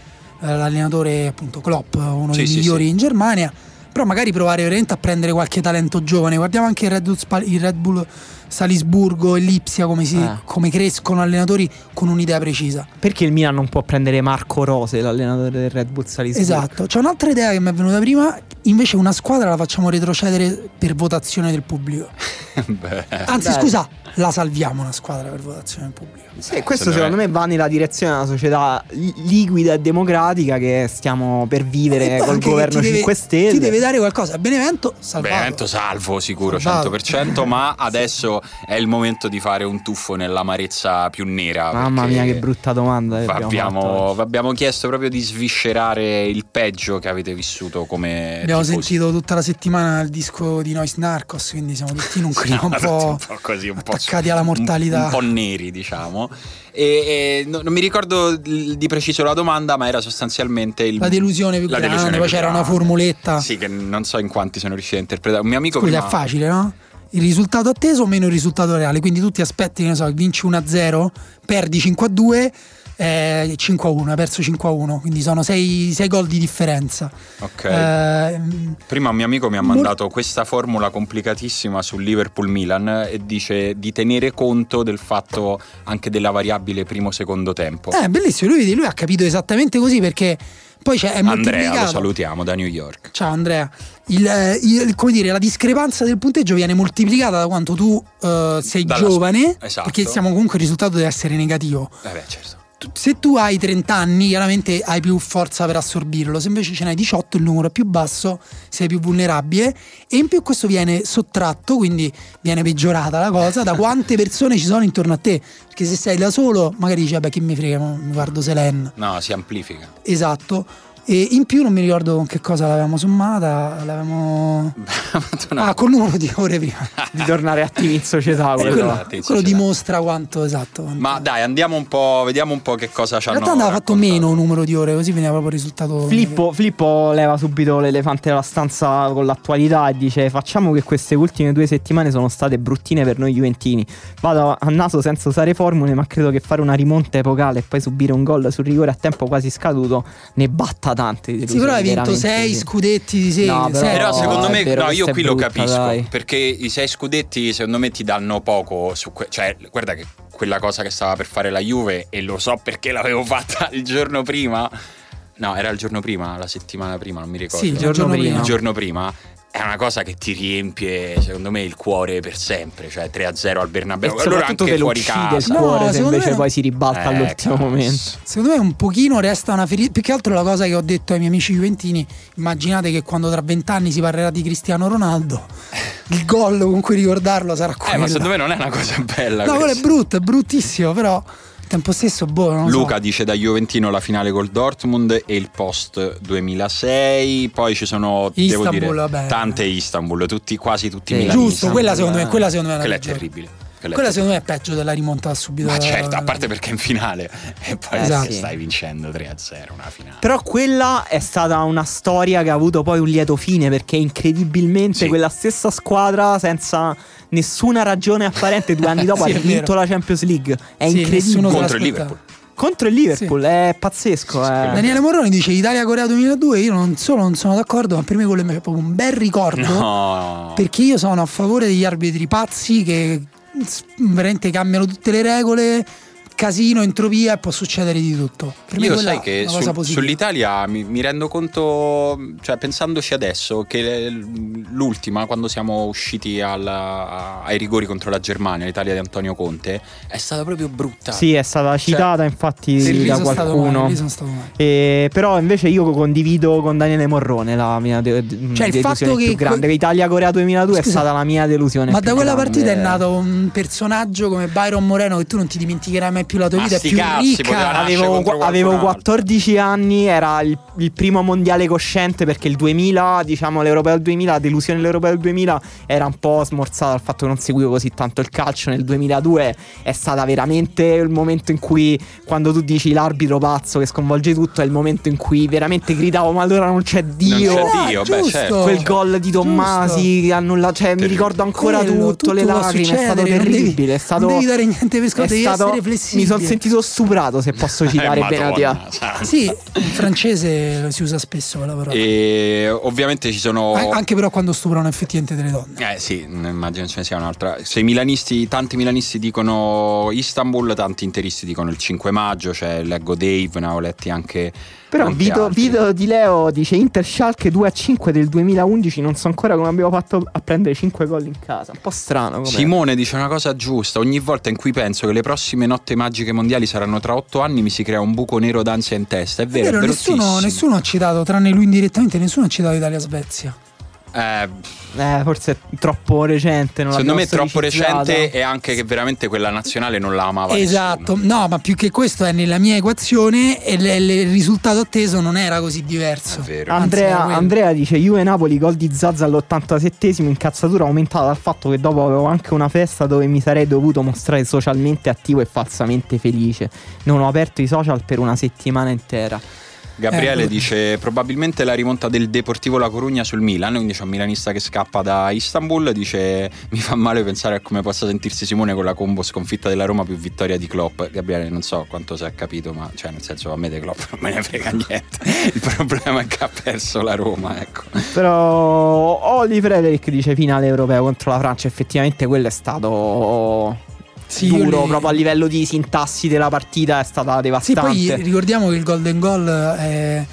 eh, l'allenatore appunto Klopp, uno sì, dei sì, migliori sì. in Germania, però magari provare veramente a prendere qualche talento giovane. Guardiamo anche il Red Bull, il Red Bull Salisburgo e Lipsia come, si, eh. come, crescono allenatori con un'idea precisa. Perché il Milan non può prendere Marco Rose, l'allenatore del Red Bull Salisburgo? Esatto, c'è un'altra idea che mi è venuta prima, invece una squadra la facciamo retrocedere per votazione del pubblico. Anzi, Beh. scusa, la salviamo una squadra per votazione del pubblico. Sì, questo secondo me va nella direzione di una società liquida e democratica che stiamo per vivere col governo deve, 5 Stelle. Ti deve dare qualcosa. Benevento salvato. Benevento salvo sicuro, salvato. 100%, ma adesso è il momento di fare un tuffo nell'amarezza più nera. Mamma mia che brutta domanda. Abbiamo, abbiamo, chiesto proprio di sviscerare il peggio che avete vissuto come... Abbiamo tifosi. sentito tutta la settimana il disco di Noise Narcos, quindi siamo tutti in un clima un, po un po' così, un attaccati alla mortalità. Un, un po' neri diciamo. E, e no, non mi ricordo di preciso la domanda, ma era sostanzialmente il, la delusione più la grande. Delusione poi c'era una formuletta. Sì, che non so in quanti sono riusciti a interpretare. Un mio amico. Scusa, prima... è facile, no? Il risultato atteso o meno il risultato reale. Quindi tu ti aspetti, che ne so, vinci 1-0, perdi 5-2 eh, 5 a 1, ha perso 5 a 1, quindi sono 6, 6 gol di differenza. Ok. Eh, Prima un mio amico mi ha mandato mol- questa formula complicatissima sul Liverpool-Milan e dice di tenere conto del fatto anche della variabile primo-secondo tempo. Eh, bellissimo, lui, lui ha capito esattamente così perché poi c'è, è Andrea, lo salutiamo da New York. Ciao Andrea. Il, eh, il, come dire, la discrepanza del punteggio viene moltiplicata da quanto tu uh, sei Dalla giovane, esatto. perché siamo comunque il risultato deve essere negativo. Eh beh, certo se tu hai 30 anni, chiaramente hai più forza per assorbirlo. Se invece ce n'hai 18, il numero è più basso, sei più vulnerabile. E in più questo viene sottratto, quindi viene peggiorata la cosa, da quante persone ci sono intorno a te. Perché se sei da solo, magari dici, vabbè, chi mi frega, mi guardo Selen. No, si amplifica. Esatto. E in più non mi ricordo con che cosa l'avevamo sommata, l'avevamo... ah, col numero di ore prima. di tornare attivi in società. quello, quello, quello dimostra quanto esatto. Quanto... Ma dai, andiamo un po', vediamo un po' che cosa ci hanno In realtà andava fatto meno un numero di ore, così veniva proprio il risultato. Filippo, Filippo leva subito l'elefante della stanza con l'attualità e dice facciamo che queste ultime due settimane sono state bruttine per noi Juventini. Vado a naso senza usare formule, ma credo che fare una rimonta epocale e poi subire un gol sul rigore a tempo quasi scaduto ne batta tante. Sì, però hai vinto sei scudetti di serie. No, però, però secondo me, no, io qui brutta, lo capisco. Dai. Perché i sei scudetti, secondo me, ti danno poco. Su que- cioè, guarda che quella cosa che stava per fare la Juve, e lo so perché l'avevo fatta il giorno prima. No, era il giorno prima, la settimana prima, non mi ricordo. Sì, il giorno, prima. Il giorno prima è una cosa che ti riempie, secondo me, il cuore per sempre. Cioè 3-0 al Bernabeu. E allora anche fuori casa. il cuore no, se invece me... poi si ribalta eh, all'ultimo cazzo. momento. Secondo me un pochino resta una ferita. Più che altro la cosa che ho detto ai miei amici juventini, immaginate che quando tra vent'anni si parlerà di Cristiano Ronaldo, il gol con cui ricordarlo sarà quello. Eh, ma secondo me non è una cosa bella. No, quello è brutto, è bruttissimo, però tempo stesso, boh. Luca so. dice da Juventino la finale col Dortmund e il post 2006. Poi ci sono Istanbul, devo dire, vabbè. tante Istanbul, tutti, quasi tutti eh. Giusto, quella secondo me, quella secondo me è, quella è terribile. Quella, quella secondo me è peggio della rimonta subito. Ma certo, a parte perché è in finale e poi esatto. stai vincendo 3-0 una finale. Però quella è stata una storia che ha avuto poi un lieto fine perché incredibilmente sì. quella stessa squadra senza nessuna ragione apparente due anni dopo sì, ha vinto la Champions League. È sì, incredibile. Contro il Liverpool. Contro il Liverpool, sì. è pazzesco. Eh. Daniele Morroni dice Italia-Corea 2002. Io non solo non sono d'accordo, ma per me quello è proprio un bel ricordo. No. Perché io sono a favore degli arbitri pazzi che veramente cambiano tutte le regole casino, entropia e può succedere di tutto. Per Io sai che sul, sull'Italia mi, mi, rendo conto, cioè pensandoci adesso, che l'ultima, quando siamo usciti alla, ai rigori contro la Germania, l'Italia di Antonio Conte, è stata proprio brutta. Sì, è stata cioè, citata cioè, infatti da qualcuno. E, però invece io condivido con Daniele Morrone la mia de- cioè, il fatto che più grande. Que- Italia-Corea 2002 Scusa, è stata la mia delusione. Ma da quella grande. partita è nato un personaggio come Byron Moreno che tu non ti dimenticherai mai più la tua vita è più cazzi, ricca. Avevo, avevo 14 anni, era il, il, primo mondiale cosciente perché il 2000, diciamo l'Europeo del 2000, la delusione dell'Europeo del 2000 era un po' smorzata dal fatto che non seguivo così tanto il calcio. Nel 2002 è stata veramente il momento in cui quando tu dici l'arbitro pazzo che sconvolge tutto, è il momento in cui veramente gridavo ma allora non c'è Dio. Non c'è Dio, beh, certo. Quel gol di Tommasi che annulla, cioè mi ricordo ancora Quello, tutto, le lacrime, è stato terribile, devi, è stato non devi dare niente per scontato, devi stato, essere flessibile. Mi sono sentito stuprato, se posso eh, citare eh, Benatia. Sì, in francese si usa spesso quella parola. E ovviamente ci sono. Anche però quando stuprano effettivamente delle donne. Eh sì, immagino ce ne sia un'altra. Se i milanisti, tanti milanisti dicono Istanbul, tanti interisti dicono il 5 maggio, cioè leggo Dave, ne ho letti anche però Vito, Vito, di Leo dice Inter Schalke 2 a 5 del 2011 non so ancora come abbiamo fatto a prendere 5 gol in casa. Un po' strano com'è. Simone dice una cosa giusta ogni volta in cui penso che le prossime notte magiche mondiali saranno tra 8 anni mi si crea un buco nero d'ansia in testa è vero, è vero nessuno, nessuno, ha citato tranne lui indirettamente nessuno ha citato Italia-Svezia eh, eh, forse è troppo recente. Secondo me è troppo recente e anche che veramente quella nazionale non la amava. Esatto, nessuno. no, ma più che questo è nella mia equazione e il risultato atteso non era così diverso. Andrea, Andrea, dice: Juve Napoli, gol di Zazza all'87esimo, incazzatura aumentata dal fatto che dopo avevo anche una festa dove mi sarei dovuto mostrare socialmente attivo e falsamente felice. Non ho aperto i social per una settimana intera. Gabriele eh, dice probabilmente la rimonta del Deportivo La Corugna sul Milan, quindi c'è un milanista che scappa da Istanbul, dice mi fa male pensare a come possa sentirsi Simone con la combo sconfitta della Roma più vittoria di Klopp. Gabriele non so quanto si è capito, ma cioè nel senso a me di Klopp non me ne frega niente. Il problema è che ha perso la Roma, ecco. Però Oli Frederick dice finale europeo contro la Francia, effettivamente quello è stato sì, duro li... proprio a livello di sintassi della partita è stata devastante. Sì, poi ricordiamo che il Golden Goal è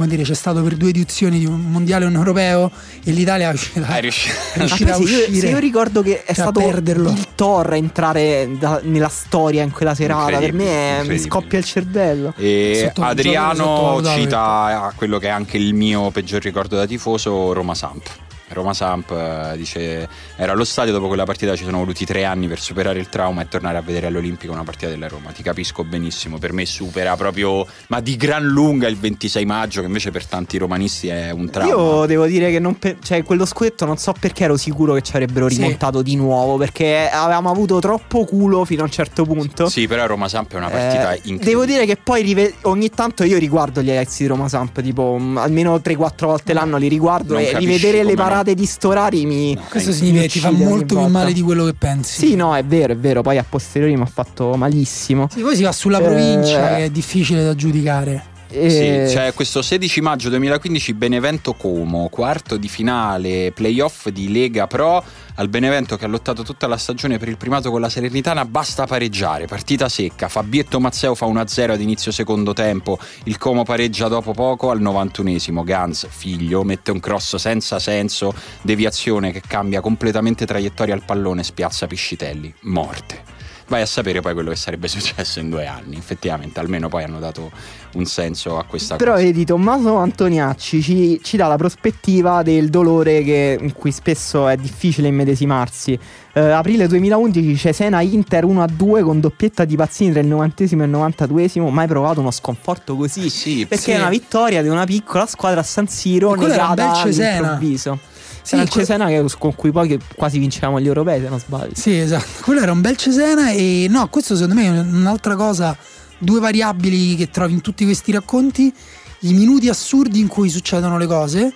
come dire, c'è stato per due edizioni di un mondiale e un europeo e l'Italia è riuscita, è riuscita, è riuscita a uscire. Io, io ricordo che è cioè stato perderlo. il Thor a entrare da, nella storia in quella serata. Per me è, mi scoppia il cervello. E Adriano cita quello che è anche il mio peggior ricordo da tifoso, Roma Samp. Roma Samp eh, dice era allo stadio dopo quella partita ci sono voluti tre anni per superare il trauma e tornare a vedere all'Olimpico una partita della Roma. Ti capisco benissimo, per me supera proprio, ma di gran lunga il 26 maggio che invece per tanti romanisti è un trauma. Io devo dire che non pe- cioè, quello scudetto non so perché ero sicuro che ci avrebbero rimontato sì. di nuovo perché avevamo avuto troppo culo fino a un certo punto. Sì, però Roma Samp è una partita eh, incredibile. Devo dire che poi rive- ogni tanto io riguardo gli ex di Roma Samp, tipo mm, almeno 3-4 volte l'anno li riguardo non e rivedere le parate no. di Storari mi no, Questo significa che ti fa molto più male di quello che pensi. Sì, no, è vero, è vero, poi a posteriori mi ha fatto malissimo. Sì, poi si va sulla provincia eh, che è difficile da giudicare. E... Sì, c'è questo 16 maggio 2015 Benevento Como, quarto di finale playoff di Lega Pro. Al Benevento che ha lottato tutta la stagione per il primato con la Salernitana basta pareggiare, partita secca, Fabietto Mazzeo fa 1-0 ad inizio secondo tempo, il Como pareggia dopo poco al 91esimo, Gans, figlio, mette un cross senza senso, deviazione che cambia completamente traiettoria al pallone, spiazza Piscitelli, morte vai a sapere poi quello che sarebbe successo in due anni. Effettivamente, almeno poi hanno dato un senso a questa Però, cosa. Però vedi, Tommaso Antoniacci ci, ci, dà la prospettiva del dolore che, in cui spesso è difficile immedesimarsi. Uh, aprile 2011 Cesena Inter 1-2 con doppietta di Pazzini tra il 90 e il 92esimo mai provato uno sconforto così sì, perché sì. è una vittoria di una piccola squadra a San Siro negata all'improvviso sì, era il Cesena que- con cui poi quasi vincevamo gli europei, se non sbaglio. Sì, esatto. Quello era un bel Cesena e no, questo secondo me è un'altra cosa, due variabili che trovi in tutti questi racconti, i minuti assurdi in cui succedono le cose,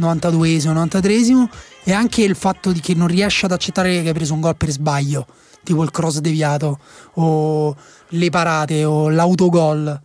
92esimo, 93esimo, e anche il fatto di che non riesci ad accettare che hai preso un gol per sbaglio, tipo il cross deviato o le parate o l'autogol.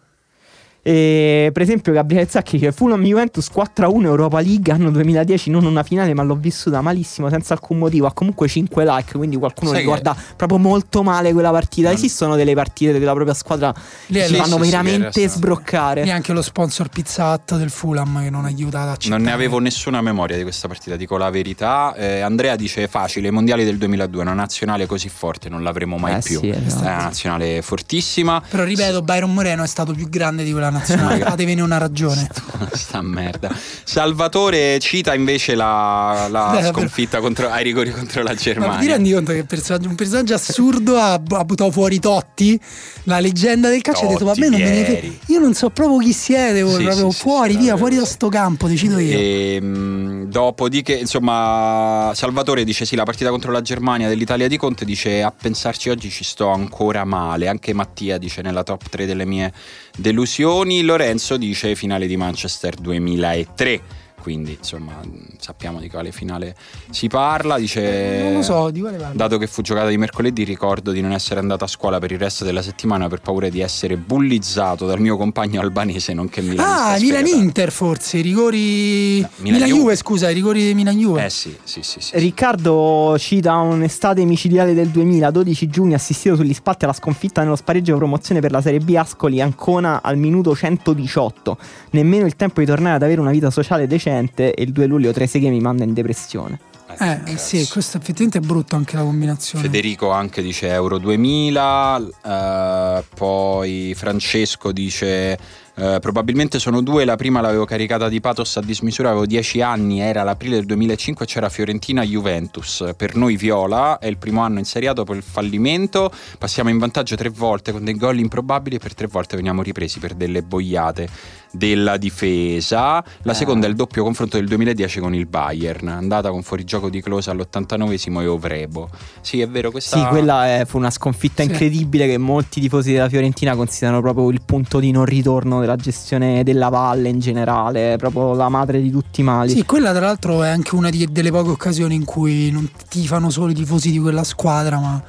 E, per esempio Gabriele Zacchi che Fulham Juventus 4-1 Europa League anno 2010 non una finale ma l'ho vissuta malissimo senza alcun motivo. Ha comunque 5 like quindi qualcuno Sai ricorda che... proprio molto male quella partita. Esistono delle partite della propria squadra che ci fanno veramente sbroccare. Neanche lo sponsor Pizza Hut del Fulham che non aiuta ad accettare non ne avevo nessuna memoria di questa partita dico la verità. Eh, Andrea dice facile i mondiali del 2002 una nazionale così forte non l'avremo mai eh più. sì, esatto. è una nazionale fortissima. Però ripeto Byron Moreno è stato più grande di quella nazionale. Fatevene una ragione. Sta merda. Salvatore cita invece la, la Beh, sconfitta contro, ai rigori contro la Germania. Ma ti rendi conto che personaggio, un personaggio assurdo ha, ha buttato fuori Totti, la leggenda del calcio, ha detto: Vabbè, non me ne fe- Io non so proprio chi siete, voi, sì, proprio sì, fuori, sì, via, fuori da sto campo, decido io. E, ehm, dopodiché, insomma, Salvatore dice: Sì, la partita contro la Germania dell'Italia di Conte dice: A pensarci oggi ci sto ancora male. Anche Mattia dice nella top 3 delle mie delusioni. Lorenzo dice finale di Manchester 2003 quindi insomma sappiamo di quale finale si parla. Dice, non lo so, di quale parla. Dato che fu giocata di mercoledì, ricordo di non essere andato a scuola per il resto della settimana per paura di essere bullizzato dal mio compagno albanese, nonché Milan. Ah, Milan-Inter forse, i rigori... No, Milan-Juve, scusa, i rigori di Milan-Juve. Eh sì, sì, sì, sì. Riccardo cita un'estate micidiale del 2000, 12 giugno, assistito sugli spalti alla sconfitta nello spareggio promozione per la Serie B Ascoli Ancona al minuto 118. Nemmeno il tempo di tornare ad avere una vita sociale decente recente e il 2 luglio Trezeguet mi manda in depressione. Eh, eh sì, questo effettivamente è brutto anche la combinazione. Federico anche dice Euro 2000, eh, poi Francesco dice eh, probabilmente sono due, la prima l'avevo caricata di pathos a dismisura, avevo 10 anni, era l'aprile del 2005 c'era Fiorentina-Juventus, per noi Viola, è il primo anno in Serie A dopo il fallimento, passiamo in vantaggio tre volte con dei gol improbabili e per tre volte veniamo ripresi per delle boiate della difesa. La eh. seconda è il doppio confronto del 2010 con il Bayern, andata con fuorigioco di Close all'89 e Ovrebo. Sì, è vero, questa Sì, quella è, fu una sconfitta sì. incredibile che molti tifosi della Fiorentina considerano proprio il punto di non ritorno della gestione della valle in generale, proprio la madre di tutti i mali. Sì, quella tra l'altro è anche una di, delle poche occasioni in cui non tifano solo i tifosi di quella squadra, ma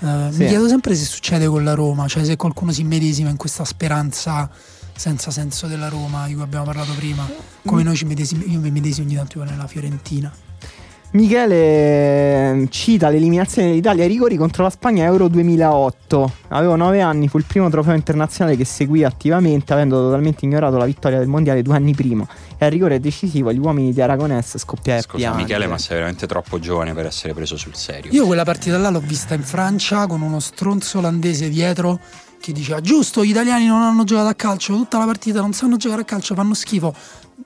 eh, sì. mi chiedo sempre se succede con la Roma, cioè se qualcuno si medesima in questa speranza senza senso della Roma di cui abbiamo parlato prima, come noi ci medesimi, io mi medesimo ogni tanto nella Fiorentina. Michele ehm, cita l'eliminazione dell'Italia ai rigori contro la Spagna Euro 2008. Avevo 9 anni, fu il primo trofeo internazionale che seguì attivamente, avendo totalmente ignorato la vittoria del mondiale due anni prima. E al rigore decisivo gli uomini di Aragonés scoppiai Scusa, piangere. Michele, ma sei veramente troppo giovane per essere preso sul serio. Io quella partita là l'ho vista in Francia con uno stronzo olandese dietro che diceva giusto gli italiani non hanno giocato a calcio tutta la partita non sanno giocare a calcio fanno schifo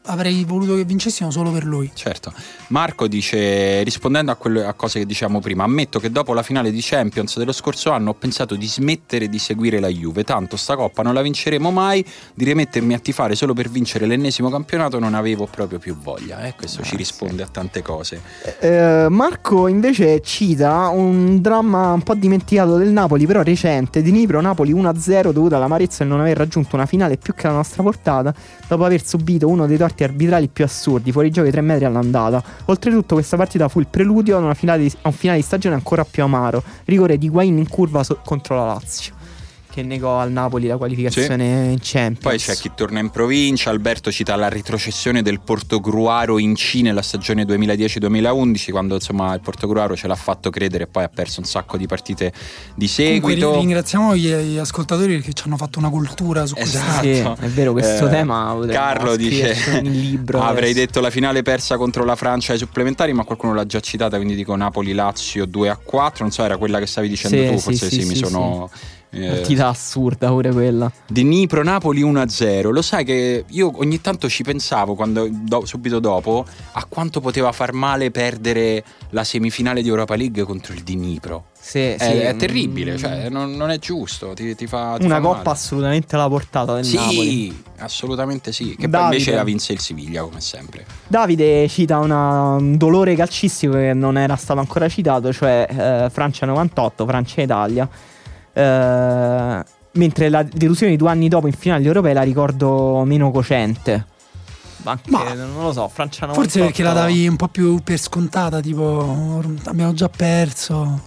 avrei voluto che vincessimo solo per lui. Certo. Marco dice, rispondendo a, quelle, a cose che diciamo prima, ammetto che dopo la finale di Champions dello scorso anno ho pensato di smettere di seguire la Juve, tanto sta coppa non la vinceremo mai, di rimettermi a tifare solo per vincere l'ennesimo campionato non avevo proprio più voglia. Eh, questo ah, ci risponde sì. a tante cose. Eh, Marco invece cita un dramma un po' dimenticato del Napoli, però recente, di Nipro Napoli 1-0 dovuta all'amarezza e non aver raggiunto una finale più che la nostra portata, dopo aver subito uno dei torti arbitrali più assurdi, fuori gioco di 3 metri all'andata. Oltretutto questa partita fu il preludio a, di, a un finale di stagione ancora più amaro, rigore di Guain in curva so- contro la Lazio che negò al Napoli la qualificazione sì. in Champions. Poi c'è chi torna in provincia, Alberto cita la retrocessione del Portogruaro in C nella stagione 2010-2011 quando insomma il Portogruaro ce l'ha fatto credere e poi ha perso un sacco di partite di seguito. Comunque, ringraziamo gli, gli, ascoltatori che ci hanno fatto una cultura su esatto. questo. Sì, è vero questo eh, tema. Carlo dice libro avrei adesso. detto la finale persa contro la Francia ai supplementari ma qualcuno l'ha già citata quindi dico Napoli-Lazio 2 a 4 non so era quella che stavi dicendo sì, tu forse sì, sì mi sono Partita assurda pure quella. Di Nipro Napoli 1-0. Lo sai che io ogni tanto ci pensavo quando, do, subito dopo a quanto poteva far male perdere la semifinale di Europa League contro il Dnipro. Sì, è, sì, è terribile, cioè, non, non, è giusto. Ti, ti fa, ti Una fa coppa male. assolutamente alla portata del sì, Napoli. Sì, assolutamente sì. Che Davide, poi invece la vinse il Siviglia, come sempre. Davide cita una, un dolore calcistico che non era stato ancora citato, cioè eh, Francia 98, Francia Italia eh, mentre la delusione di due anni dopo in finale europea la ricordo meno cocente. Anche, Ma non lo so, Francia 98. Forse perché la davi un po' più per scontata, tipo abbiamo già perso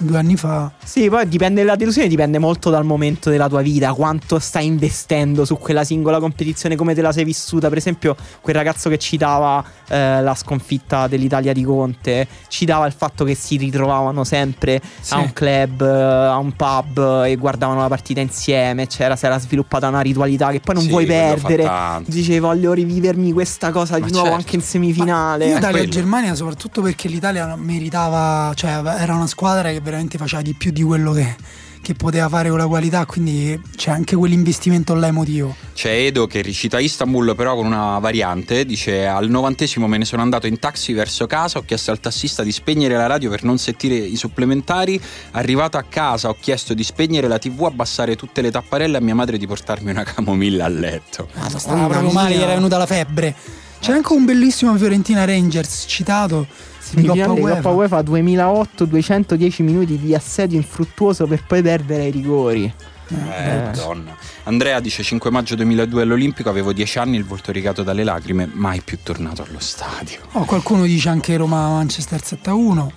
due anni fa. Sì, poi dipende, la delusione dipende molto dal momento della tua vita, quanto stai investendo su quella singola competizione, come te la sei vissuta. Per esempio, quel ragazzo che citava eh, la sconfitta dell'Italia di Conte, citava il fatto che si ritrovavano sempre sì. a un club, a un pub e guardavano la partita insieme. C'era, si era sviluppata una ritualità che poi non sì, vuoi perdere. Dicevi, voglio rivivermi questa cosa di Ma nuovo certo. anche in semifinale. Ma io Italia-Germania, soprattutto perché l'Italia meritava, cioè era una squadra che veramente faceva di più di quello che, che poteva fare con la qualità, quindi c'è anche quell'investimento là emotivo. C'è Edo che recita Istanbul però con una variante, dice al novantesimo me ne sono andato in taxi verso casa, ho chiesto al tassista di spegnere la radio per non sentire i supplementari, arrivato a casa ho chiesto di spegnere la tv, abbassare tutte le tapparelle e a mia madre di portarmi una camomilla a letto. Ah, stava proprio male, gli era venuta la febbre. C'è anche un bellissimo Fiorentina Rangers citato Di Coppa UEFA 2008, 210 minuti di assedio infruttuoso per poi perdere ai rigori. Eh, eh. Donna. Andrea dice 5 maggio 2002 all'Olimpico, avevo 10 anni, il volto rigato dalle lacrime, mai più tornato allo stadio. Oh, qualcuno dice anche Roma-Manchester 7-1,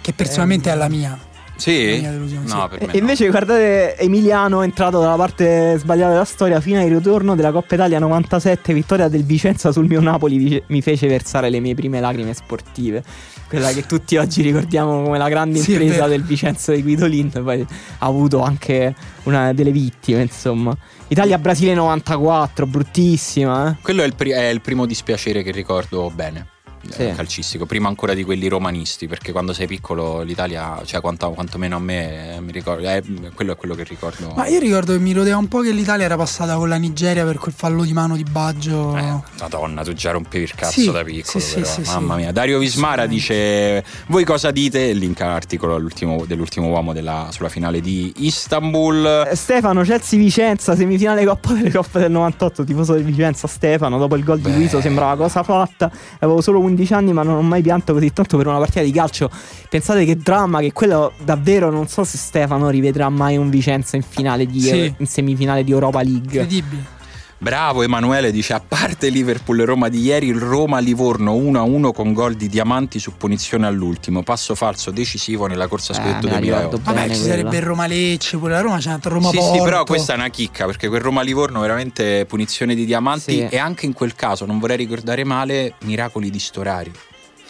che personalmente eh. è la mia. Sì? No, per me e invece no. guardate Emiliano entrato dalla parte sbagliata della storia, fino al ritorno della Coppa Italia 97, vittoria del Vicenza sul mio Napoli mi fece versare le mie prime lacrime sportive. Quella che tutti oggi ricordiamo come la grande sì, impresa del Vicenza di Guidolin, poi ha avuto anche una delle vittime, insomma. Italia-Brasile 94, bruttissima. Eh? Quello è il, pri- è il primo dispiacere che ricordo bene sì. Eh, calcistico, prima ancora di quelli romanisti, perché quando sei piccolo l'Italia, cioè quanto, quantomeno a me, eh, mi ricordo, eh, quello è quello che ricordo. Ma io ricordo che mi rodeva un po' che l'Italia era passata con la Nigeria per quel fallo di mano di Baggio. Eh, madonna, tu già rompevi il cazzo sì, da piccolo, sì, però, mamma mia. Dario Vismara dice, voi cosa dite? Link all'articolo dell'ultimo uomo della, sulla finale di Istanbul. Eh, Stefano, Chelsea Vicenza, semifinale Coppa delle Coppe del 98, tifoso di Vicenza, Stefano, dopo il gol di Guiso sembrava cosa fatta, avevo solo 11 anni ma non ho mai pianto così tanto per una partita di calcio. Pensate che dramma che quello davvero non so se Stefano rivedrà mai un Vicenza in finale di sì. in semifinale di Europa League. Incredibile. Bravo Emanuele dice a parte Liverpool e Roma di ieri il Roma-Livorno 1-1 con gol di Diamanti su punizione all'ultimo. Passo falso decisivo nella corsa scudetto eh, 2008 vabbè ci sarebbe il Roma-Lecce pure la Roma c'è andato Roma Sì sì però questa è una chicca perché quel Roma-Livorno veramente punizione di Diamanti sì. e anche in quel caso non vorrei ricordare male miracoli di Storari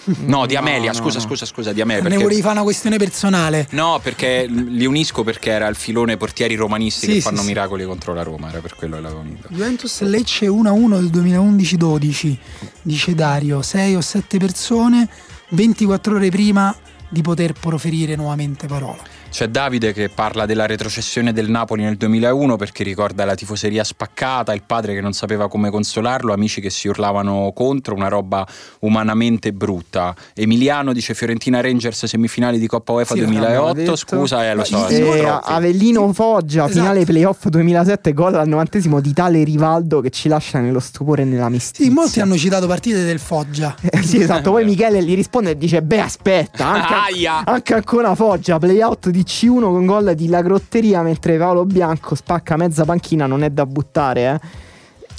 No, di Amelia, no, scusa, no. scusa, scusa, di Amelia. Perché... Ne volevi fare una questione personale? No, perché li unisco perché era il filone portieri romanisti sì, che fanno sì, miracoli sì. contro la Roma, era per quello che l'avevo unito. Juventus Lecce 1-1 del 2011-12, dice Dario, 6 o 7 persone, 24 ore prima di poter proferire nuovamente parola. C'è Davide che parla della retrocessione del Napoli nel 2001 perché ricorda la tifoseria spaccata, il padre che non sapeva come consolarlo, amici che si urlavano contro, una roba umanamente brutta. Emiliano dice Fiorentina Rangers semifinali di Coppa UEFA sì, 2008, scusa, eh, lo so. Eh, Avellino Foggia, esatto. finale playoff 2007, gol al novantesimo di tale Rivaldo che ci lascia nello stupore e nella mistizia. Sì, molti hanno citato partite del Foggia. Eh, sì, esatto, poi Michele gli risponde e dice, beh aspetta, anche, anche ancora Foggia, playout di C1 con gol di La Grotteria mentre Paolo Bianco spacca mezza panchina, non è da buttare, eh.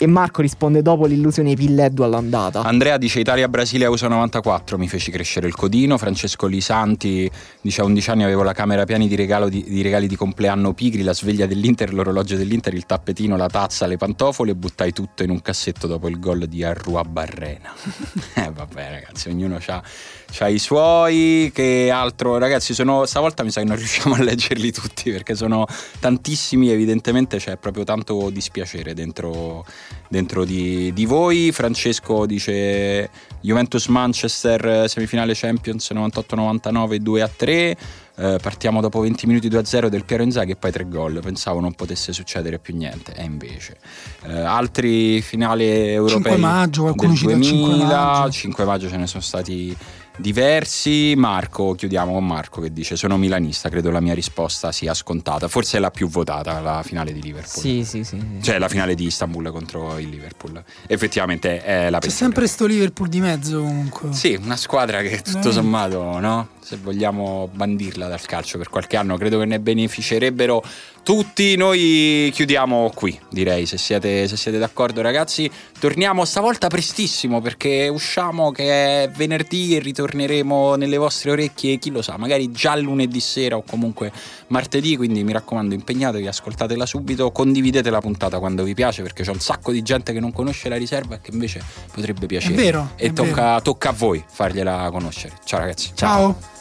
E Marco risponde dopo l'illusione Pilleddu all'andata. Andrea dice Italia-Brasile USA 94 mi feci crescere il codino. Francesco Lisanti dice a 11 anni avevo la camera piena di, di, di, regali di compleanno pigri, la sveglia dell'Inter, l'orologio dell'Inter, il tappetino, la tazza, le pantofole e buttai tutto in un cassetto dopo il gol di Arrua Barrena. eh vabbè ragazzi, ognuno ha c'ha i suoi, che altro, ragazzi, sono, stavolta mi sa che non riusciamo a leggerli tutti perché sono tantissimi, evidentemente c'è proprio tanto dispiacere dentro, dentro di, di, voi. Francesco dice Juventus Manchester semifinale Champions 98-99 2 a 3. Eh, partiamo dopo 20 minuti 2-0 del Piero Inzaghi e poi tre gol. Pensavo non potesse succedere più niente, e invece. Eh, altri finali europei 5 maggio, qualcuno 2000, 5 maggio. 5 maggio ce ne sono stati diversi. Marco, chiudiamo con Marco che dice: Sono milanista, credo la mia risposta sia scontata. Forse è la più votata, la finale di Liverpool. Sì, sì, sì. Cioè la finale di Istanbul contro il Liverpool. Effettivamente è la C'è sempre sto Liverpool di mezzo comunque. Sì, una squadra che tutto eh. sommato, no? Se vogliamo bandirla dal calcio per qualche anno, credo che ne beneficerebbero tutti. Noi chiudiamo qui, direi, se siete, se siete d'accordo ragazzi. Torniamo stavolta prestissimo perché usciamo che è venerdì e ritorneremo nelle vostre orecchie, chi lo sa, magari già lunedì sera o comunque martedì, quindi mi raccomando impegnatevi, ascoltatela subito, condividete la puntata quando vi piace perché c'è un sacco di gente che non conosce la riserva e che invece potrebbe piacere. È vero. E tocca, vero. tocca, a voi fargliela conoscere. Ciao ragazzi. Ciao. Ciao.